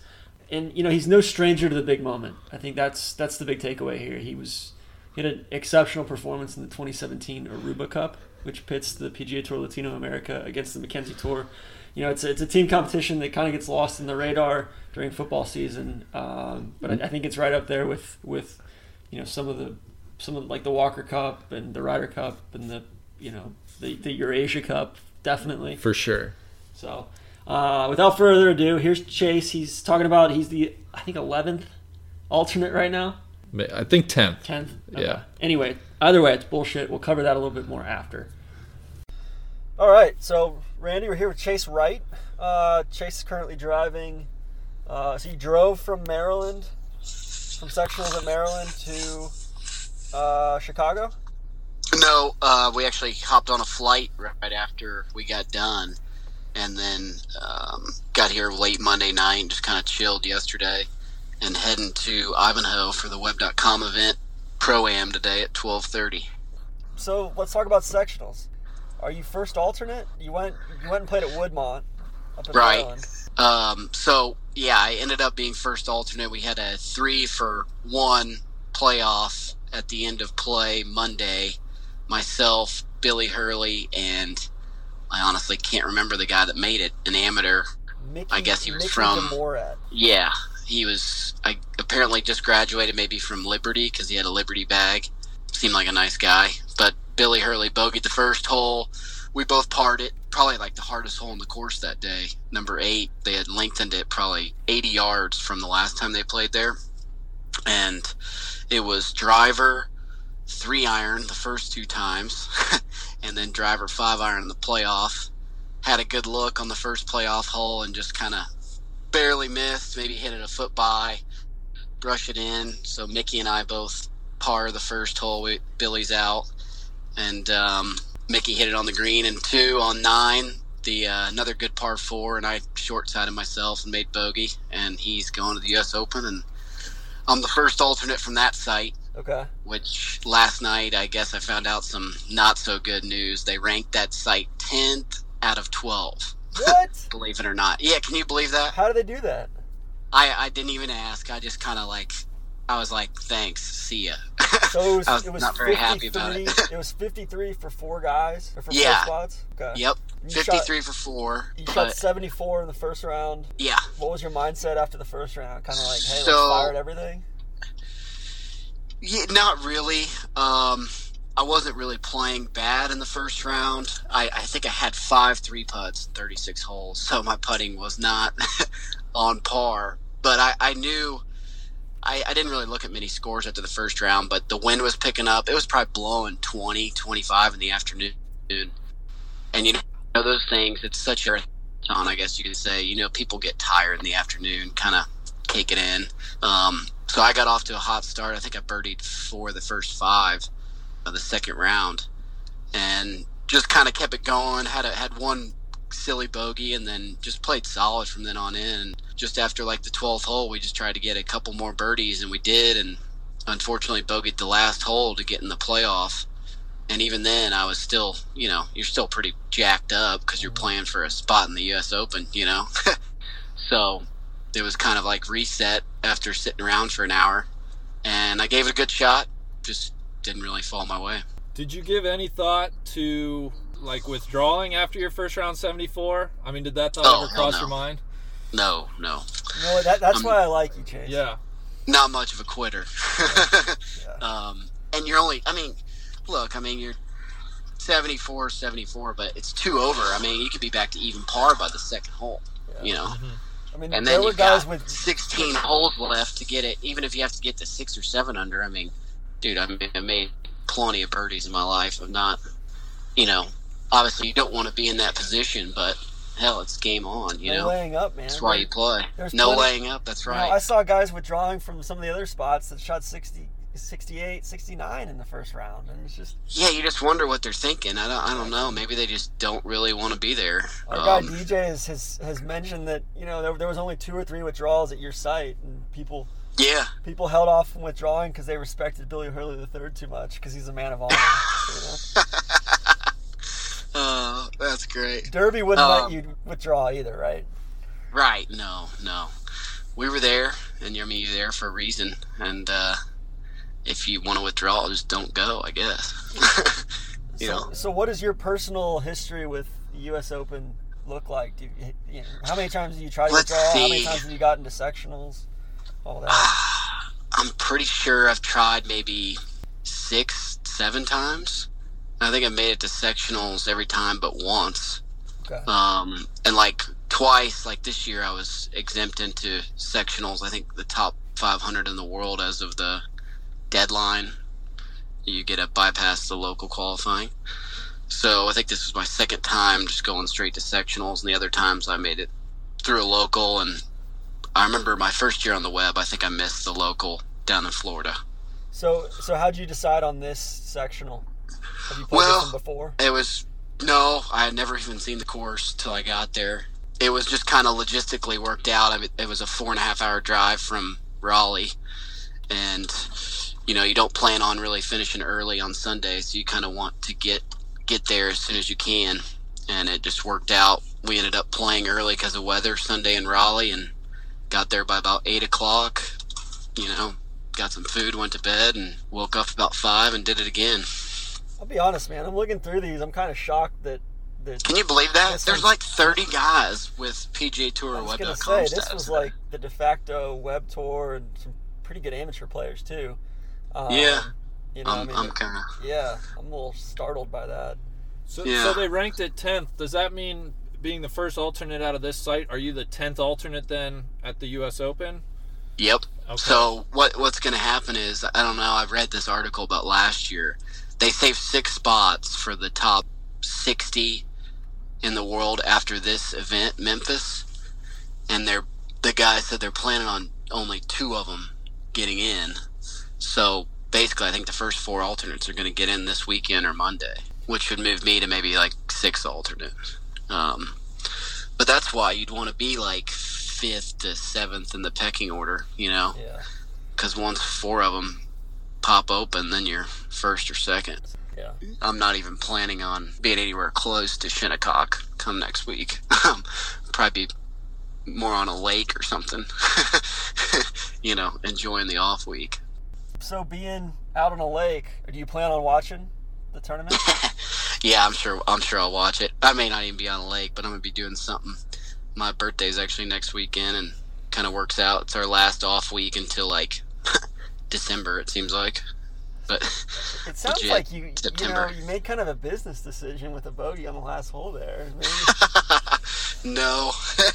And you know he's no stranger to the big moment. I think that's that's the big takeaway here. He was he had an exceptional performance in the 2017 Aruba Cup, which pits the PGA Tour Latino America against the Mackenzie Tour. You know, it's a, it's a team competition that kind of gets lost in the radar during football season. Um, but I, I think it's right up there with with you know some of the some of like the Walker Cup and the Ryder Cup and the you know the the Eurasia Cup definitely. For sure. So, uh, without further ado, here's Chase. He's talking about he's the I think 11th alternate right now, I think 10th. 10th. Yeah. Anyway, either way, it's bullshit. We'll cover that a little bit more after. All right, so Randy, we're here with Chase Wright. Uh, Chase is currently driving. Uh, so you drove from Maryland, from sectionals at Maryland to uh, Chicago. No, uh, we actually hopped on a flight right after we got done, and then um, got here late Monday night. Just kind of chilled yesterday, and heading to Ivanhoe for the Web.com event pro am today at twelve thirty. So let's talk about sectionals. Are you first alternate? You went you went and played at Woodmont Right. Um, so yeah, I ended up being first alternate. We had a three for one playoff at the end of play Monday. Myself, Billy Hurley, and I honestly can't remember the guy that made it. An amateur. Mickey, I guess he was Mickey from-. Yeah, he was. I apparently just graduated, maybe from Liberty, because he had a Liberty bag. Seemed like a nice guy. But Billy Hurley bogeyed the first hole. We both parred it. Probably like the hardest hole in the course that day. Number eight. They had lengthened it probably 80 yards from the last time they played there, and it was driver three iron the first two times, and then driver five iron in the playoff. Had a good look on the first playoff hole and just kind of barely missed, maybe hit it a foot by, brush it in. So Mickey and I both par the first hole. We, Billy's out, and um, Mickey hit it on the green and two on nine. The uh, another good par four, and I short sided myself and made bogey, and he's going to the U.S. Open, and I'm the first alternate from that site. Okay. Which last night, I guess I found out some not so good news. They ranked that site 10th out of 12 What? believe it or not. Yeah, can you believe that? How do they do that? I, I didn't even ask. I just kind of like, I was like, thanks, see ya. So it was, I was it was not very happy about 53 it. it was 53 for four guys or for Yeah. four spots. Okay. yep, You shot- 53 for four. You shot 74 in the first round. yeah, What was your mindset after the first round? Kind of like, hey, So- let's fire at everything. Yeah, not really. Um, I wasn't really playing bad in the first round. I, I think I had five three putts, 36 holes, so my putting was not on par. But I, I knew I, I didn't really look at many scores after the first round, but the wind was picking up. It was probably blowing 20, 25 in the afternoon. And you know, those things, it's such a on, I guess you could say. You know, people get tired in the afternoon, kind of cake it in. Um, so I got off to a hot start. I think I birdied four of the first five of the second round, and just kind of kept it going. Had a, had one silly bogey, and then just played solid from then on in. Just after like the twelfth hole, we just tried to get a couple more birdies, and we did. And unfortunately, bogeyed the last hole to get in the playoff. And even then, I was still, you know, you're still pretty jacked up because you're mm-hmm. playing for a spot in the U.S. Open, you know. so it was kind of like reset after sitting around for an hour, and I gave it a good shot. Just didn't really fall my way. Did you give any thought to like withdrawing after your first round 74? I mean, did that thought Oh, ever cross no. your mind? No, no, You know what? That, that's Um, why I like you, Chase. Yeah. not much of a quitter. um, and you're only, I mean, look, I mean, you're 74, 74, but it's two over. I mean, you could be back to even par by the second hole, you know. I mean, And there then were guys got with 16 holes left to get it. Even if you have to get to six or seven under, I mean, dude, I mean, I made plenty of birdies in my life. I'm not, you know, obviously you don't want to be in that position, but hell, it's game on. You no know, laying up, man. that's why you play. There's No plenty- laying up. That's You know, right. I saw guys withdrawing from some of the other spots that shot 60, 68, 69 in the first round, and it's just Yeah, you just wonder what they're thinking. I don't, I don't know. Maybe they just don't really want to be there. our guy Um, DJ has, has has mentioned that you know there, there was only two or three withdrawals at your site, and people yeah, people held off from withdrawing because they respected Billy Hurley the third too much because he's a man of honor. you know? uh, that's great. Derby wouldn't Um, let you withdraw either, right? Right? No, no. We were there, and you're me there for a reason. And uh, if you want to withdraw, just don't go. I guess. you so, know. so what does your personal history with U.S. Open look like? Do you, you know, how many times have you tried to Let's withdraw? How many times have you gotten to sectionals? All that. I'm pretty sure I've tried maybe six, seven times. I think I made it to sectionals every time but once. Okay. Um, and like twice, like this year, I was exempt into sectionals. I think the top 500 in the world as of the deadline. You get to bypass the local qualifying. So I think this was my second time just going straight to sectionals, and the other times I made it through a local. And I remember my first year on the web, I think I missed the local down in Florida. So, so how'd you decide on this sectional? Have you played Well- this one before? It was no, I had never even seen the course till I got there. It was just kind of logistically worked out. I mean, it was a four and a half hour drive from Raleigh, and you know you don't plan on really finishing early on Sunday, so you kind of want to get get there as soon as you can. And it just worked out. We ended up playing early because of weather Sunday in Raleigh, and got there by about eight o'clock. You know, got some food, went to bed, and woke up about five and did it again. I'll be honest, man. I'm looking through these. I'm kind of shocked that that Can you believe that? There's like 30 guys with PGA Tour I was Web.com say this was like the de facto web tour and some pretty good amateur players too. Um, Yeah. you know, I I'm, mean, I'm kind of. yeah, I'm a little startled by that. So, Yeah. so they ranked it 10th. Does that mean being the first alternate out of this site, are you the 10th alternate then at the U.S. Open? Yep. Okay. So what what's going to happen is I don't know. I've read this article about last year. They saved six spots for the top 60 in the world after this event, Memphis, and they're the guys said they're planning on only two of them getting in. So basically, I think the first four alternates are going to get in this weekend or Monday, which would move me to maybe like six alternate. Um, but that's why you'd want to be like fifth to seventh in the pecking order, you know, Yeah, because once four of them pop open, then you're first or second. yeah. I'm not even planning on being anywhere close to Shinnecock come next week. Probably be more on a lake or something, you know, enjoying the off week. So being out on a lake, do you plan on watching the tournament? yeah, I'm sure. I'm sure I'll watch it. I may not even be on a lake, but I'm gonna be doing something. My birthday's actually next weekend, and kind of works out. It's our last off week until like December. It seems like, but It sounds Legit, like you, you know, September. you made kind of a business decision with a bogey on the last hole there. Maybe, no.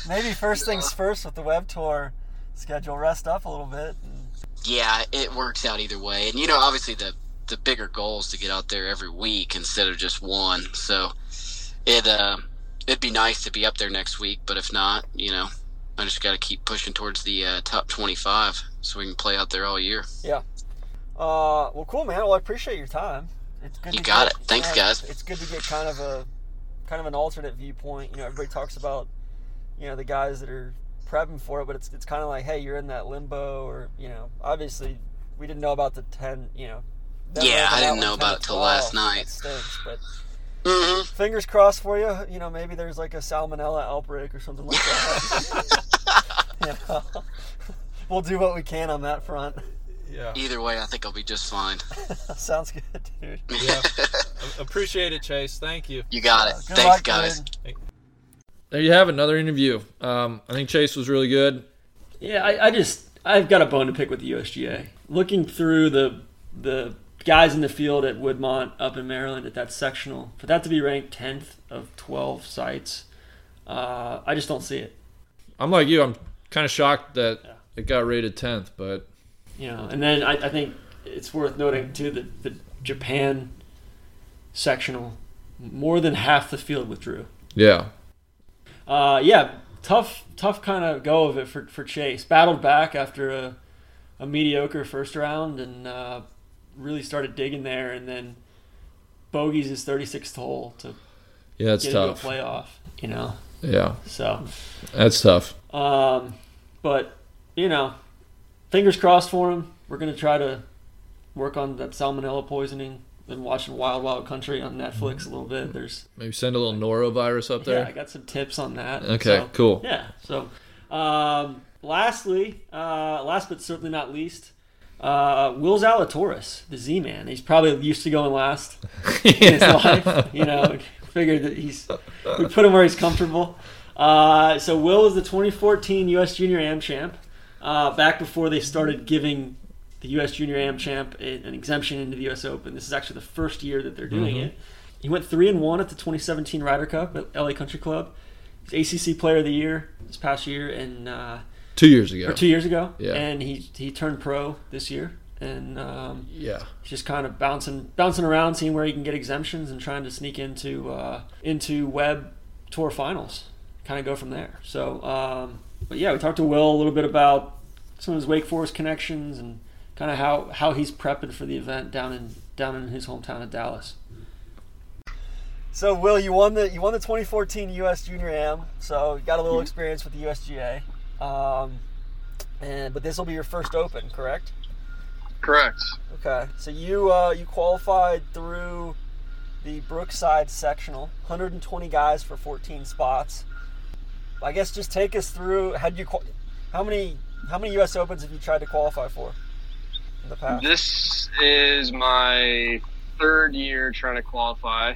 maybe first things first with the web tour schedule. Rest up a little bit. And, yeah, it works out either way. And you know, obviously the the bigger goal is to get out there every week instead of just one. So it uh, it'd be nice to be up there next week, but if not, you know, I just got to keep pushing towards the uh, top 25 so we can play out there all year. Yeah. Uh, well, cool, man. Well, I appreciate your time. It's good. You to got get, it. Thanks, guys. It's good to get kind of a kind of an alternate viewpoint. You know, everybody talks about you know the guys that are prepping for it, but it's it's kind of like, hey, you're in that limbo, or you know, obviously we didn't know about the ten. You know. Yeah, I didn't know about it till last night. Stinks, but hmm fingers crossed for you. You know, maybe there's like a salmonella outbreak or something like that. you know? we'll do what we can on that front. Yeah. Either way, I think I'll be just fine. Sounds good, dude. Yeah. Appreciate it, Chase. Thank you. You got it. Good Thanks, luck, guys. dude. There you have it, another interview. Um, I think Chase was really good. Yeah, I, I just I've got a bone to pick with the USGA. Looking through the the guys in the field at Woodmont up in Maryland at that sectional, for that to be ranked tenth of twelve sites, uh, I just don't see it. I'm like you. I'm kind of shocked that it got rated 10th, but You know, and then I, I think it's worth noting too that the Japan sectional, more than half the field withdrew. yeah. Uh, yeah, tough, tough kind of go of it for, for Chase. Battled back after a, a mediocre first round and uh, really started digging there, and then bogeys his 36th hole to Yeah, it's get tough. playoff. You know, Yeah, so that's tough. um, but you know, fingers crossed for him. We're gonna try to work on that salmonella poisoning. Been watching Wild Wild Country on Netflix a little bit. There's Maybe send a little norovirus up there. Yeah, I got some tips on that. Okay, So, cool. Yeah. So, um, lastly, uh, last but certainly not least, uh, Will Zalatoris, the Z-Man. He's probably used to going last in his life. You know, figured that he's we put him where he's comfortable. Uh, so Will was the 2014 U.S. Junior Am champ. Uh, back before they started giving the U.S. Junior Am champ an exemption into the U.S. Open. This is actually the first year that they're doing Mhm. it. He went three and one at the 2017 Ryder Cup at LA Country Club. He's ACC Player of the Year this past year, and uh, Two years ago. or two years ago. Yeah. And he he turned pro this year, and um, Yeah. he's just kind of bouncing bouncing around, seeing where he can get exemptions, and trying to sneak into uh, into Web Tour finals. Kind of go from there. So, um, but yeah, we talked to Will a little bit about some of his Wake Forest connections and kind of how, how he's prepping for the event down in down in his hometown of Dallas. So, Will, you won the you won the 2014 U.S. Junior Am, so you got a little experience with the USGA. Um, and but this will be your first Open, correct? Correct. Okay, so you uh, you qualified through the Brookside sectional, 120 guys for 14 spots. I guess just take us through how you how many how many U.S. Opens have you tried to qualify for the past? This is my third year trying to qualify.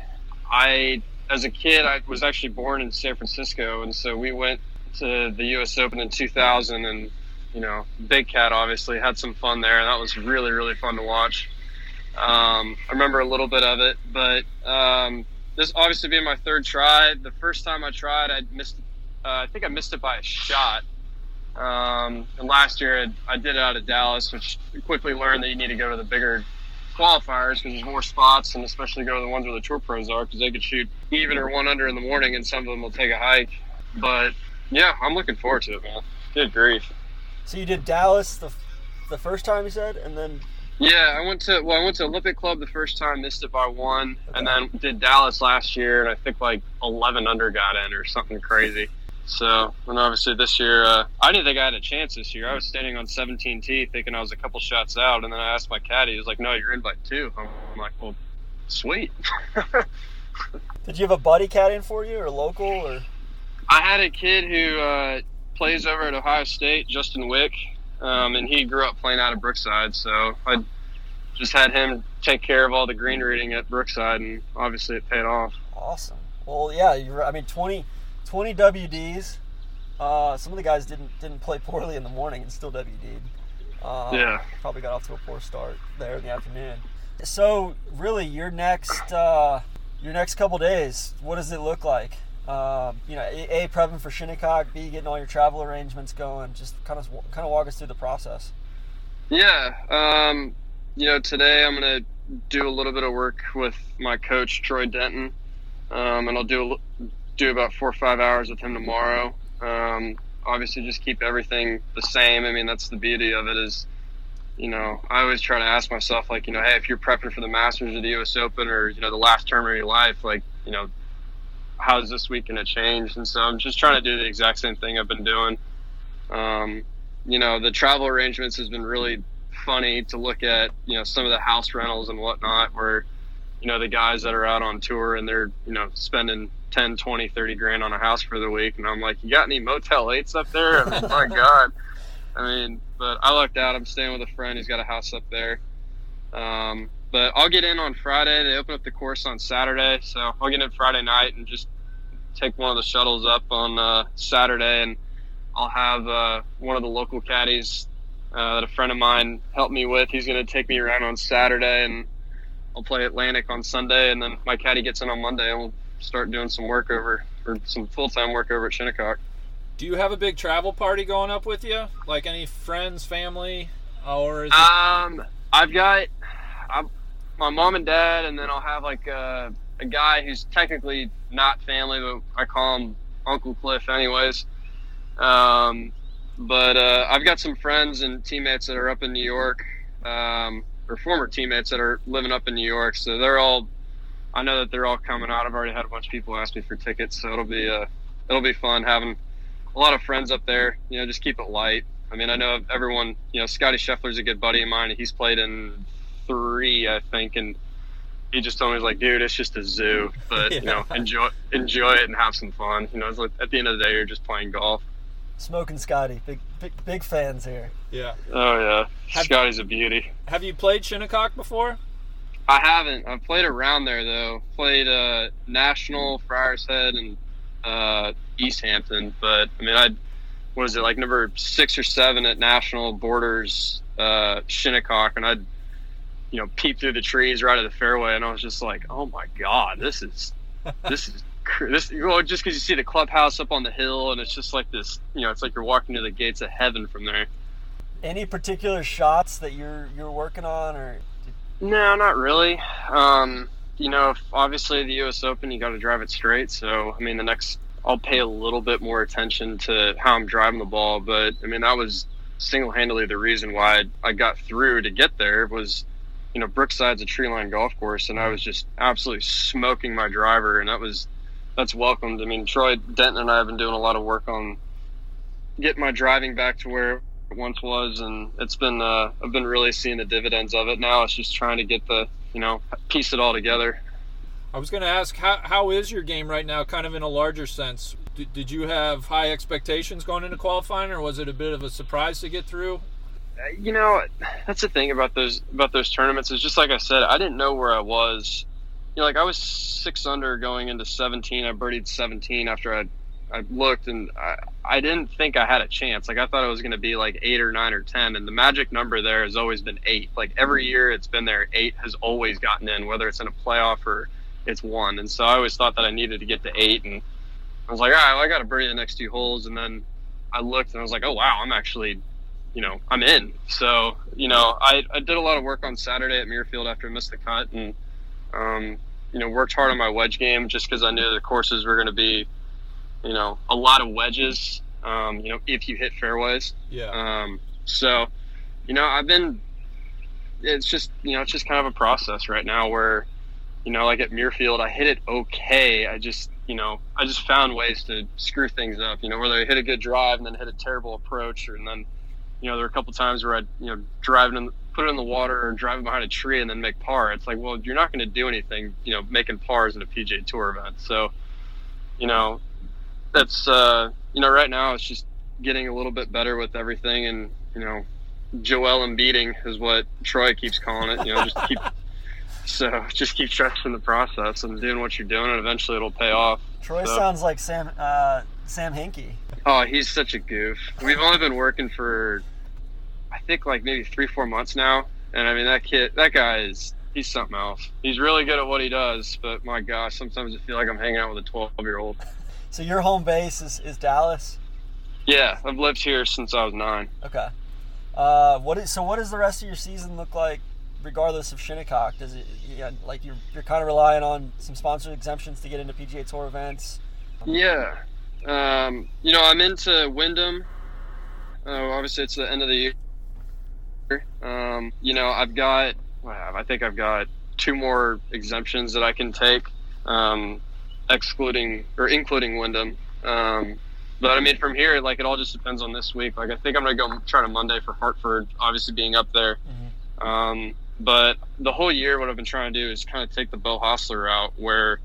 I, as a kid, I was actually born in San Francisco, and so we went to the U.S. Open in 2000, and you know, Big Cat obviously had some fun there, and that was really, really fun to watch. Um, I remember a little bit of it, but um, this obviously being my third try. The first time I tried, I missed. Uh, I think I missed it by a shot. Um, and last year I, I did it out of Dallas, which quickly learned that you need to go to the bigger qualifiers because there's more spots, and especially go to the ones where the tour pros are because they could shoot even or one under in the morning, and some of them will take a hike. But yeah, I'm looking forward to it, man. Good grief. So you did Dallas the the first time you said, and then Yeah, I went to well, I went to Olympic Club the first time, missed it by one, and then did Dallas last year, and I think like 11 under got in or something crazy. So, and obviously this year, uh, I didn't think I had a chance this year. I was standing on 17 T, thinking I was a couple shots out, and then I asked my caddy, he was like, "No, you're in by two. I'm like, "Well, sweet." did you have a buddy caddying for you or local or? I had a kid who uh, plays over at Ohio State, Justin Wick, um, and he grew up playing out of Brookside. So I just had him take care of all the green reading at Brookside, and obviously it paid off. Awesome. Well, yeah, you're. I mean, 20, 20 WDs. Uh, some of the guys didn't didn't play poorly in the morning and still WD'd. Uh, Yeah. Probably got off to a poor start there in the afternoon. So, really, your next uh, your next couple days, what does it look like? Um, you know, a, a prepping for Shinnecock, b getting all your travel arrangements going. Just kind of kind of walk us through the process. Yeah. Um, you know, today I'm going to do a little bit of work with my coach, Troy Denton, um, and I'll do a, do about four or five hours with him tomorrow. Um, obviously just keep everything the same. I mean, that's the beauty of it is, you know, I always try to ask myself, like, you know, hey, if you're prepping for the Masters or the U.S. Open or, you know, the last term of your life, like, you know, how's this week going to change? And so I'm just trying to do the exact same thing I've been doing. Um, you know, the travel arrangements has been really funny to look at, you know, some of the house rentals and whatnot where, you know, the guys that are out on tour and they're, you know, spending 10, 20, 30 grand on a house for the week. And I'm like, you got any Motel 8s up there? I mean, my God. I mean, but I lucked out. I'm staying with a friend who's got a house up there. Um, but I'll get in on Friday. They open up the course on Saturday. So I'll get in Friday night and just take one of the shuttles up on uh, Saturday. And I'll have uh, one of the local caddies uh, that a friend of mine helped me with. He's going to take me around on Saturday and I'll play Atlantic on Sunday. And then my caddy gets in on Monday and we'll start doing some work over or some full time work over at Shinnecock. Do you have a big travel party going up with you? Like any friends, family, or is it... Um, I've got I'm, my mom and dad, and then I'll have like a, a guy who's technically not family, but I call him Uncle Cliff, anyways. Um, but uh, I've got some friends and teammates that are up in New York, um, or former teammates that are living up in New York. So they're all, I know that they're all coming out. I've already had a bunch of people ask me for tickets, so it'll be uh, it'll be fun having a lot of friends up there. You know, just keep it light. I mean, I know everyone. You know, Scotty Scheffler's a good buddy of mine. He's played in three, I think, and he just told me, he's like, dude, it's just a zoo, but you know, enjoy enjoy it and have some fun. You know, it's like, at the end of the day, you're just playing golf. Smoking Scotty, big big big fans here. Yeah. Oh yeah, Have- Scotty's a beauty. Have you played Shinnecock before? I haven't. I've played around there though. Played uh, National, Friars Head, and uh, East Hampton. But I mean, I what is it like number six or seven at National Borders uh, Shinnecock, and I'd you know peep through the trees right at the fairway, and I was just like, oh my god, this is this is this. Well, just because you see the clubhouse up on the hill, and it's just like this, you know, it's like you're walking to the gates of heaven from there. Any particular shots that you're you're working on, or No, not really. Um, you know, if- obviously the U.S. Open, you got to drive it straight. So, I mean, the next, I'll pay a little bit more attention to how I'm driving the ball. But I mean, that was single-handedly the reason why I, got through to get there was, you know, Brookside's a tree-line golf course, and I was just absolutely smoking my driver, and that was that's welcomed. I mean, Troy Denton and I have been doing a lot of work on getting my driving back to where once was, and it's been uh, I've been really seeing the dividends of it. Now it's just trying to get the you know piece it all together. I was going to ask how how is your game right now, kind of in a larger sense. D- did you have high expectations going into qualifying, or was it a bit of a surprise to get through? Uh, You know, that's the thing about those about those tournaments is just like I said, I didn't know where I was. You know, like I was six under going into 17. I birdied 17 after I I looked and I, I didn't think I had a chance. Like I thought it was going to be like eight or nine or ten, and the magic number there has always been eight. Like every year it's been there. Eight has always gotten in, whether it's in a playoff or it's one. And so I always thought that I needed to get to eight, and I was like, all right, well, I got to birdie the next two holes, and then I looked and I was like, oh wow, I'm actually, you know, I'm in. So you know, I I did a lot of work on Saturday at Muirfield after I missed the cut, and um, you know, worked hard on my wedge game just because I knew the courses were going to be you know, a lot of wedges. Um, you know, if you hit fairways. Yeah. Um, so, you know, I've been. It's just you know, it's just kind of a process right now where, you know, like at Muirfield, I hit it okay. I just you know, I just found ways to screw things up. You know, whether I hit a good drive and then hit a terrible approach, or and then, you know, there were a couple times where I you know driving in, put it in the water or driving behind a tree and then make par. It's like, well, you're not going to do anything, you know, making pars in a PGA Tour event. So, you know, that's uh, you know right now it's just getting a little bit better with everything and you know Joel and beating is what Troy keeps calling it you know just keep so just keep trusting the process and doing what you're doing and eventually it'll pay off. Troy So- sounds like Sam uh, Sam Hinkie. oh he's such a goof. We've only been working for I think like maybe three four months now and I mean that kid that guy is he's something else. He's really good at what he does but my gosh sometimes I feel like I'm hanging out with a 12 year old So your home base is, is Dallas. yeah I've lived here since I was nine Okay. Uh, what is so? What does the rest of your season look like, regardless of Shinnecock? Does it yeah, like you're you're kind of relying on some sponsored exemptions to get into PGA Tour events? Yeah. Um, you know, I'm into Wyndham. Uh, obviously, it's the end of the year. Um, you know, I've got, I think I've got two more exemptions that I can take, um, excluding or including Wyndham. Um, but I mean, from here, like it all just depends on this week. Like I think I'm gonna go try to Monday for Hartford, obviously being up there. Mm-hmm. Um, but the whole year, what I've been trying to do is kind of take the Beau Hossler route, where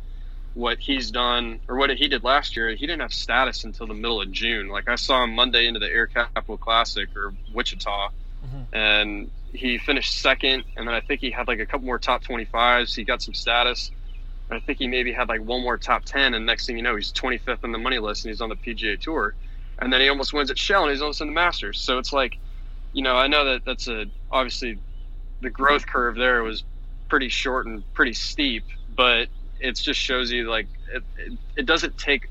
what he's done or what he did last year, he didn't have status until the middle of June. Like I saw him Monday into the Air Capital Classic or Wichita, Mhm. and he finished second. And then I think he had like a couple more top 25s. He got some status. I think he maybe had like one more top 10. And next thing you know, he's 25th on the money list and he's on the PGA Tour. And then he almost wins at Shell and he's almost in the Masters. So it's like, you know, I know that that's a obviously the growth curve there was pretty short and pretty steep, but it just shows you like it, it, it doesn't take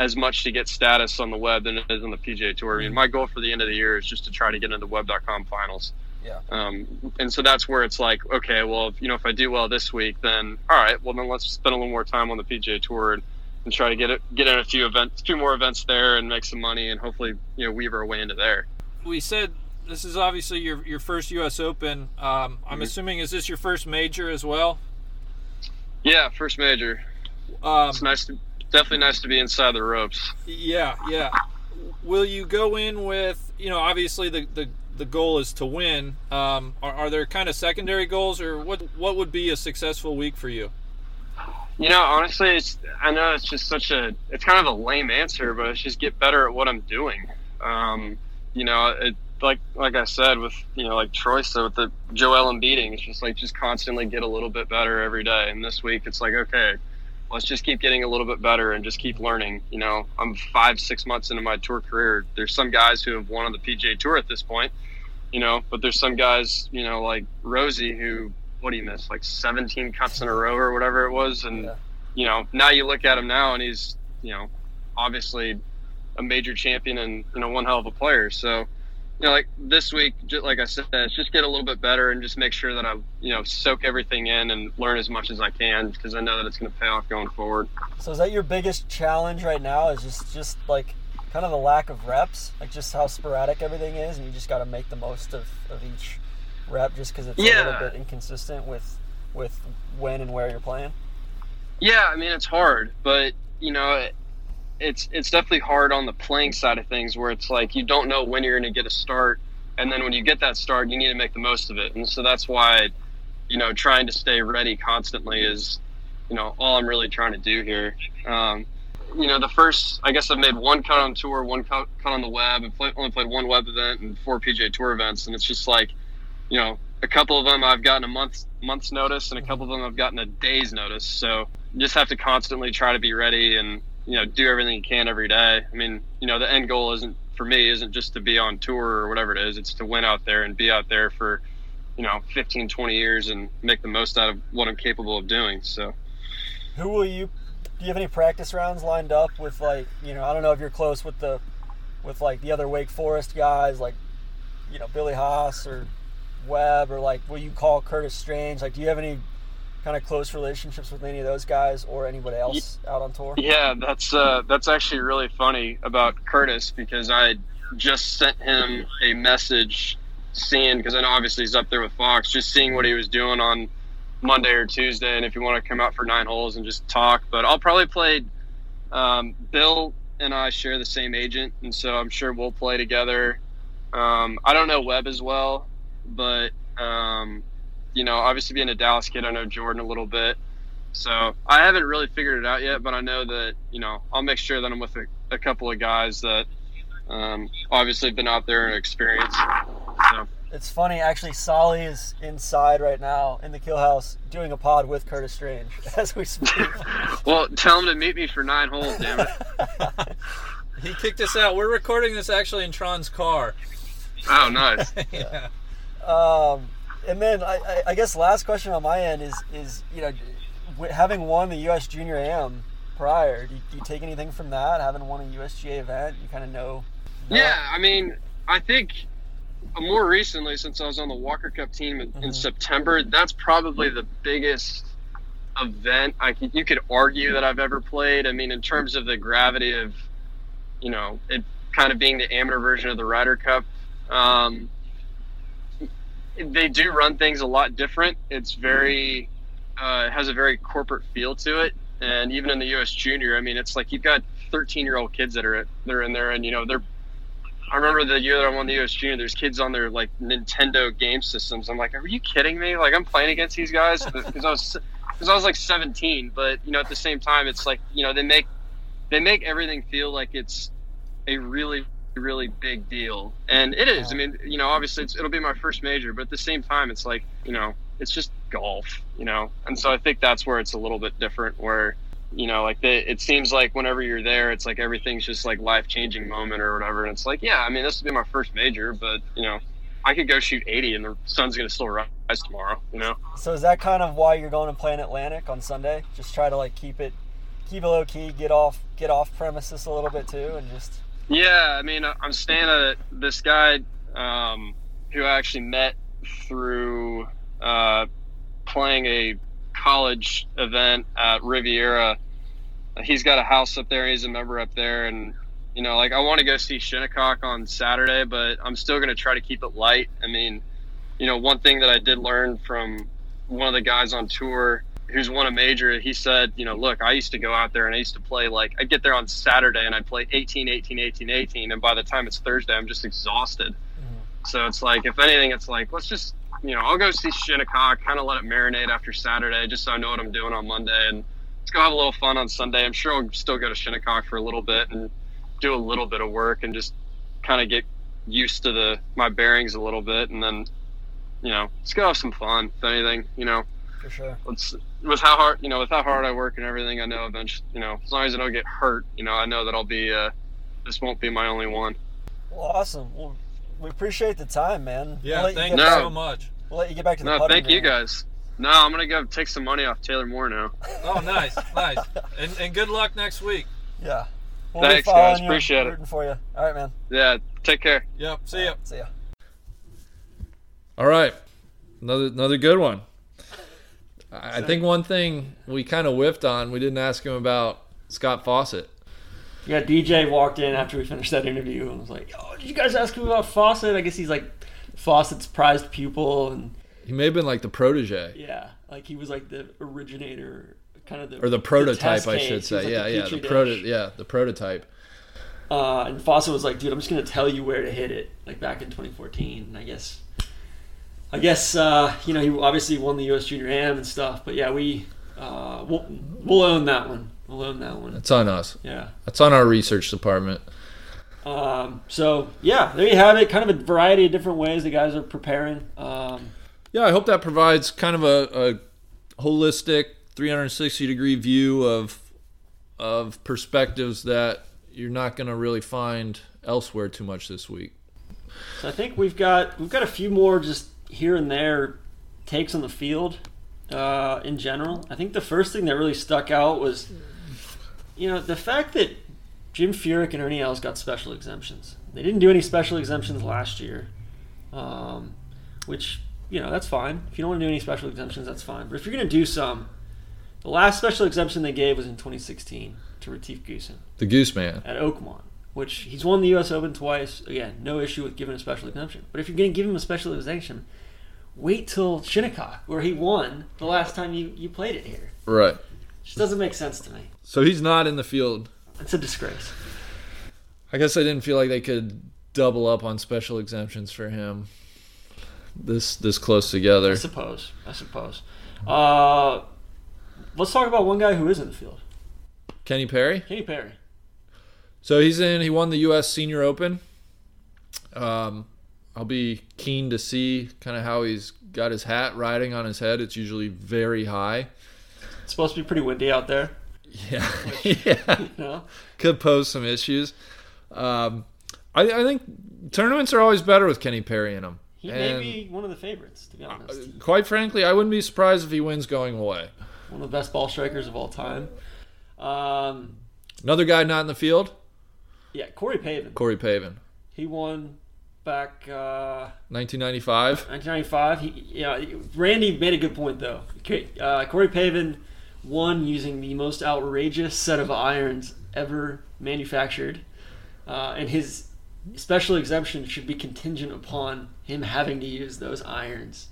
as much to get status on the web than it is on the PGA Tour. I mean, my goal for the end of the year is just to try to get into the web.com finals. Yeah. Um, and so that's where it's like, okay, well, if, you know, if I do well this week, then all right, well, then let's spend a little more time on the PGA Tour and, and try to get it, get in a few events, a few more events there, and make some money, and hopefully, you know, weave our way into there. We said this is obviously your your first U.S. Open. Um, I'm Mhm. assuming is this your first major as well? Yeah, first major. Um, It's nice to, definitely nice to be inside the ropes. Yeah, yeah. Will you go in with you know obviously the the, the goal is to win. Um, are, are there kind of secondary goals or what what would be a successful week for you? You know, honestly, it's I know it's just such a it's kind of a lame answer, but it's just get better at what I'm doing. Um, you know, it, like like I said with you know like Troy said with the Joel beating, it's just like just constantly get a little bit better every day. And this week, it's like okay, let's just keep getting a little bit better and just keep learning. You know, I'm five six months into my tour career. There's some guys who have won on the PGA Tour at this point. You know, but there's some guys, you know, like Rosie who what do you miss like 17 cuts in a row or whatever it was and Yeah. you know now you look at him now and he's you know obviously a major champion and you know one hell of a player so you know like this week just like i said just get a little bit better and just make sure that i you know soak everything in and learn as much as i can because i know that it's going to pay off going forward So is that your biggest challenge right now? Is just just like kind of the lack of reps, like just how sporadic everything is, and you just got to make the most of, of each rep, just because it's a little bit inconsistent with with when and where you're playing. Yeah, I mean it's hard, but you know, it's it's definitely hard on the playing side of things where it's like you don't know when you're going to get a start, and then when you get that start, you need to make the most of it, and so that's why, you know, trying to stay ready constantly is, you know, all I'm really trying to do here. Um, you know, the first, I guess I've made one cut on tour, one cut, cut on the web, and play, only played one web event and four PGA Tour events, and it's just like, you know, a couple of them I've gotten a month's month's notice, and a couple of them I've gotten a day's notice. So you just have to constantly try to be ready and you know do everything you can every day. I mean, you know, the end goal isn't for me isn't just to be on tour or whatever it is. It's to win out there and be out there for you know 15, 20 years and make the most out of what I'm capable of doing. So. Who will you? Do you have any practice rounds lined up with like you know? I don't know if you're close with the with like the other Wake Forest guys, like you know Billy Haas or Webb, or like will you call Curtis Strange? Like, do you have any kind of close relationships with any of those guys or anybody else out on tour? Yeah, that's uh, that's actually really funny about Curtis because I just sent him a message, seeing because I know obviously he's up there with Fox, just seeing what he was doing on Monday or Tuesday, and if you want to come out for nine holes and just talk. But I'll probably play. Um, Bill and I share the same agent, and so I'm sure we'll play together. Um, I don't know Webb as well, but um, you know, obviously being a Dallas kid, I know Jordan a little bit. So I haven't really figured it out yet, but I know that you know I'll make sure that I'm with a, a couple of guys that um, obviously have been out there and experienced. So It's funny, actually. Soly is inside right now in the kill house doing a pod with Curtis Strange as we speak. well, tell him to meet me for nine holes. Damn it! He kicked us out. We're recording this actually in Tron's car. Oh, nice. yeah. Um, and then I, I, guess last question on my end is is you know having won the U.S. Junior Am prior, do you, do you take anything from that? Having won a USGA event, you kind of know. know- Yeah, I mean, I think more recently, since I was on the Walker Cup team in, in Mhm. September, that's probably the biggest event I could, you could argue that I've ever played. I mean, in terms of the gravity of you know, it kind of being the amateur version of the Ryder Cup. Um, they do run things a lot different. It's very, uh, has a very corporate feel to it. And even in the U.S. Junior, I mean, it's like you've got 13 year old kids that are they're in there, and you know they're. I remember the year that I won the U.S. Junior. There's kids on their like Nintendo game systems. I'm like, are you kidding me? Like I'm playing against these guys because I was because I was like 17. But you know, at the same time, it's like you know they make they make everything feel like it's a really really big deal. And it is. I mean you know obviously it'll be my first major but at the same time it's like you know it's just golf you know? And so i think that's where it's a little bit different where you know like the, it seems like whenever you're there it's like everything's just like life changing moment or whatever. And it's like yeah i mean this will be my first major but you know i could go shoot 80 and the sun's going to still rise tomorrow you know? So is that kind of why you're going to play in Atlantic on Sunday? Just try to like keep it keep it low key, get off get off premises a little bit too, and just Yeah, I mean, I'm staying at this guy um, who I actually met through uh, playing a college event at Riviera. He's got a house up there. He's a member up there, and you know, like I want to go see Shinnecock on Saturday, but I'm still going to try to keep it light. I mean, you know, one thing that I did learn from one of the guys on tour who's won a major, he said, you know, look, I used to go out there and I used to play like I'd get there on Saturday and I'd play 18, 18, 18, 18, and by the time it's Thursday, I'm just exhausted. Mm. So it's like, if anything, it's like let's just, you know, I'll go see Shinnecock, kind of let it marinate after Saturday, just so I know what I'm doing on Monday, and let's go have a little fun on Sunday. I'm sure I'll still go to Shinnecock for a little bit and do a little bit of work and just kind of get used to the my bearings a little bit, and then, you know, let's go have some fun. If anything, you know, for sure. let's with how hard you know with how hard I work and everything, I know eventually, you know, as long as I don't get hurt, you know, I know that I'll be. Uh, this won't be my only one. Well, awesome. Well, we appreciate the time, man. Yeah, We'll thank get you No. so much. We'll let you get back to the No, putting thank you guys. No, I'm gonna go take some money off Taylor Moore now. Oh, nice, nice, and, and good luck next week. Yeah. We'll Thanks, guys. you, Appreciate it. rooting for you. All right, man. Yeah, take care. Yep. See ya. See ya. All right, another another good one. I I think one thing we kind of whiffed on. We didn't ask him about Scott Fawcett. Yeah, DJ walked in after we finished that interview and was like, "Oh, did you guys ask him about Fawcett?" I guess he's like Fawcett's prized pupil, and He may have been like the protege yeah, like he was like the originator, kind of the or the prototype, test I should say. like yeah, yeah, the proto, yeah, the prototype. Uh, and Fawcett was like, "Dude, I'm just gonna tell you where to hit it." Like back in 2014, and I guess, I guess uh, you know he obviously won the U.S. Junior Am and stuff. But yeah, we uh, we'll we'll own that one. We'll own that one. It's on us. Yeah. That's on our research department. Um, so yeah, there you have it. Kind of a variety of different ways the guys are preparing. Um, Yeah, I hope that provides kind of a, a holistic 360 degree view of of perspectives that you're not going to really find elsewhere too much this week. So I think we've got we've got a few more just here and there takes on the field uh, in general. I think the first thing that really stuck out was, you know, the fact that Jim Furyk and Ernie Els got special exemptions. They didn't do any special exemptions last year, um, which you know that's fine. If you don't want to do any special exemptions, that's fine. But if you're going to do some, the last special exemption they gave was in 2016 to Retief Goosen The Goose Man. at Oakmont, which he's won the U.S. Open twice. Again, no issue with giving a special exemption. But if you're going to give him a special exemption, wait till Shinnecock, where he won the last time you, you played it here. Right. Just doesn't make sense to me. So he's not in the field. It's a disgrace. I guess I didn't feel like they could double up on special exemptions for him this this close together. I suppose. I suppose. Uh, let's talk about one guy who is in the field. Kenny Perry. Kenny Perry. So he's in. He won the U.S. Senior Open. Um, I'll be keen to see kind of how he's got his hat riding on his head. It's usually very high. It's supposed to be pretty windy out there. Yeah, yeah. You know? Could pose some issues. Um, I, I think tournaments are always better with Kenny Perry in them. He may be one of the favorites, to be honest. quite frankly, I wouldn't be surprised if he wins going away. One of the best ball strikers of all time. Um, Another guy not in the field, yeah, Corey Pavin. Corey Pavin, He won back uh, 1995. 1995. He, yeah, Randy made a good point though. Okay, Uh, Corey Pavin won using the most outrageous set of irons ever manufactured. uh, and his special exemption should be contingent upon him having to use those irons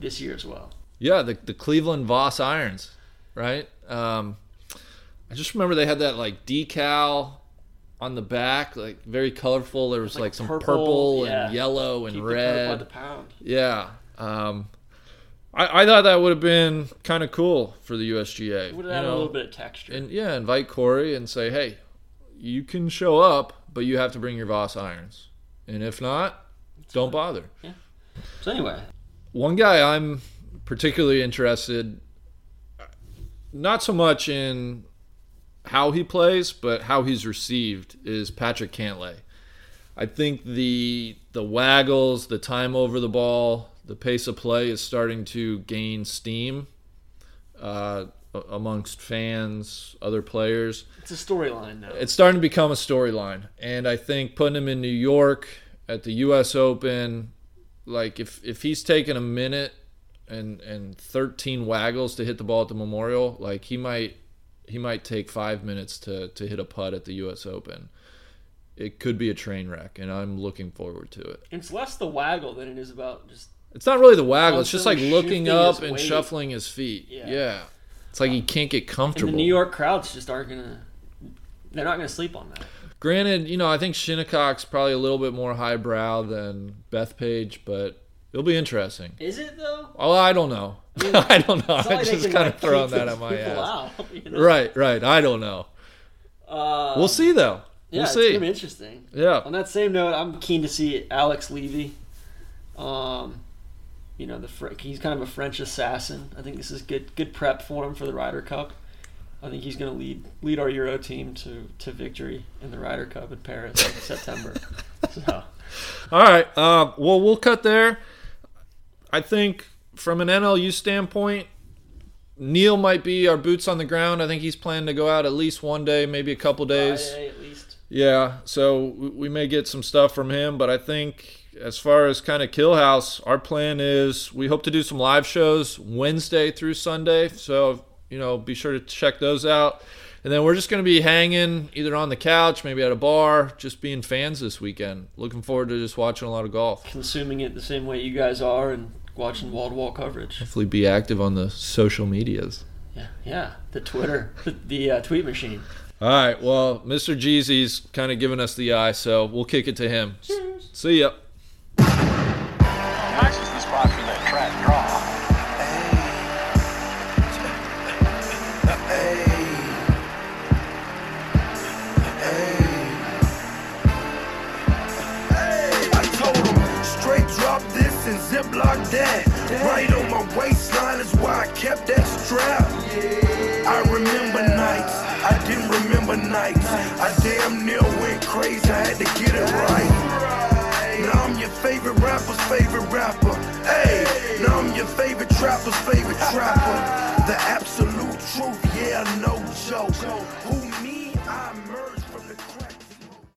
this year as well. Yeah, the the Cleveland VAS irons, right? Um, I just remember they had that like decal on the back, like very colorful. There was like, Like some purple, purple, yeah. and yellow and Keep red. Yeah. Um, I, I thought that would have been kind of cool for the USGA. It would you have had a little bit of texture. And yeah, invite Corey and say, hey, you can show up, but you have to bring your VAS irons. And if not, don't bother. Yeah. so anyway, One guy I'm particularly interested, not so much in how he plays, but how he's received, is Patrick Cantlay. I think the the waggles, the time over the ball, the pace of play is starting to gain steam uh, amongst fans, other players it's a storyline now. it's starting to become a storyline and i think putting him in new york at the us open like if if he's taking a minute and and 13 waggles to hit the ball at the memorial like he might he might take five minutes to to hit a putt at the us open it could be a train wreck and i'm looking forward to it It's less the waggle than it is about just it's not really the waggle it's just like looking up and weight. shuffling his feet Yeah. yeah, it's like he can't get and comfortable the New York crowds just aren't gonna. They're not gonna sleep on that. Granted, you know, I think Shinnecock's probably a little bit more highbrow than Bethpage, but it'll be interesting. Is it though? Well, I don't know. I don't know. I'm like just kind of throwing that at my ass. out, you know? Right, right. I don't know. Uh, We'll see, though. Yeah, we'll it's see. gonna be interesting. Yeah. On that same note, I'm keen to see Alex Levy. Um, you know, the Fr- he's kind of a French assassin. I think this is good good prep for him for the Ryder Cup. I think he's going to lead lead our Euro team to, to victory in the Ryder Cup in Paris in September. So, All right. Uh, well, we'll cut there. I think from an NLU standpoint, Neil might be our boots on the ground. I think he's planning to go out at least one day, maybe a couple days. Friday at least. Yeah, so we we may get some stuff from him, but I think as far as kind of Kill House, our plan is we hope to do some live shows Wednesday through Sunday. So, you know, be sure to check those out. And then we're just going to be hanging either on the couch, maybe at a bar, just being fans this weekend. Looking forward to just watching a lot of golf. Consuming it the same way you guys are and watching wall to wall coverage. Hopefully, be active on the social medias. Yeah, yeah. The Twitter, the, the uh, tweet machine. All right, well, Mr. Jeezy's kind of giving us the eye, so we'll kick it to him. See ya. Nice is the spot for that trap draw. Ziplock that. Right on my waistline is why I kept that strap. I remember nights, I didn't remember nights. I damn near went crazy, I had to get it right. Now I'm your favorite rapper's favorite rapper. Hey, now I'm your favorite trapper's favorite trapper. The absolute truth, yeah, no joke. Who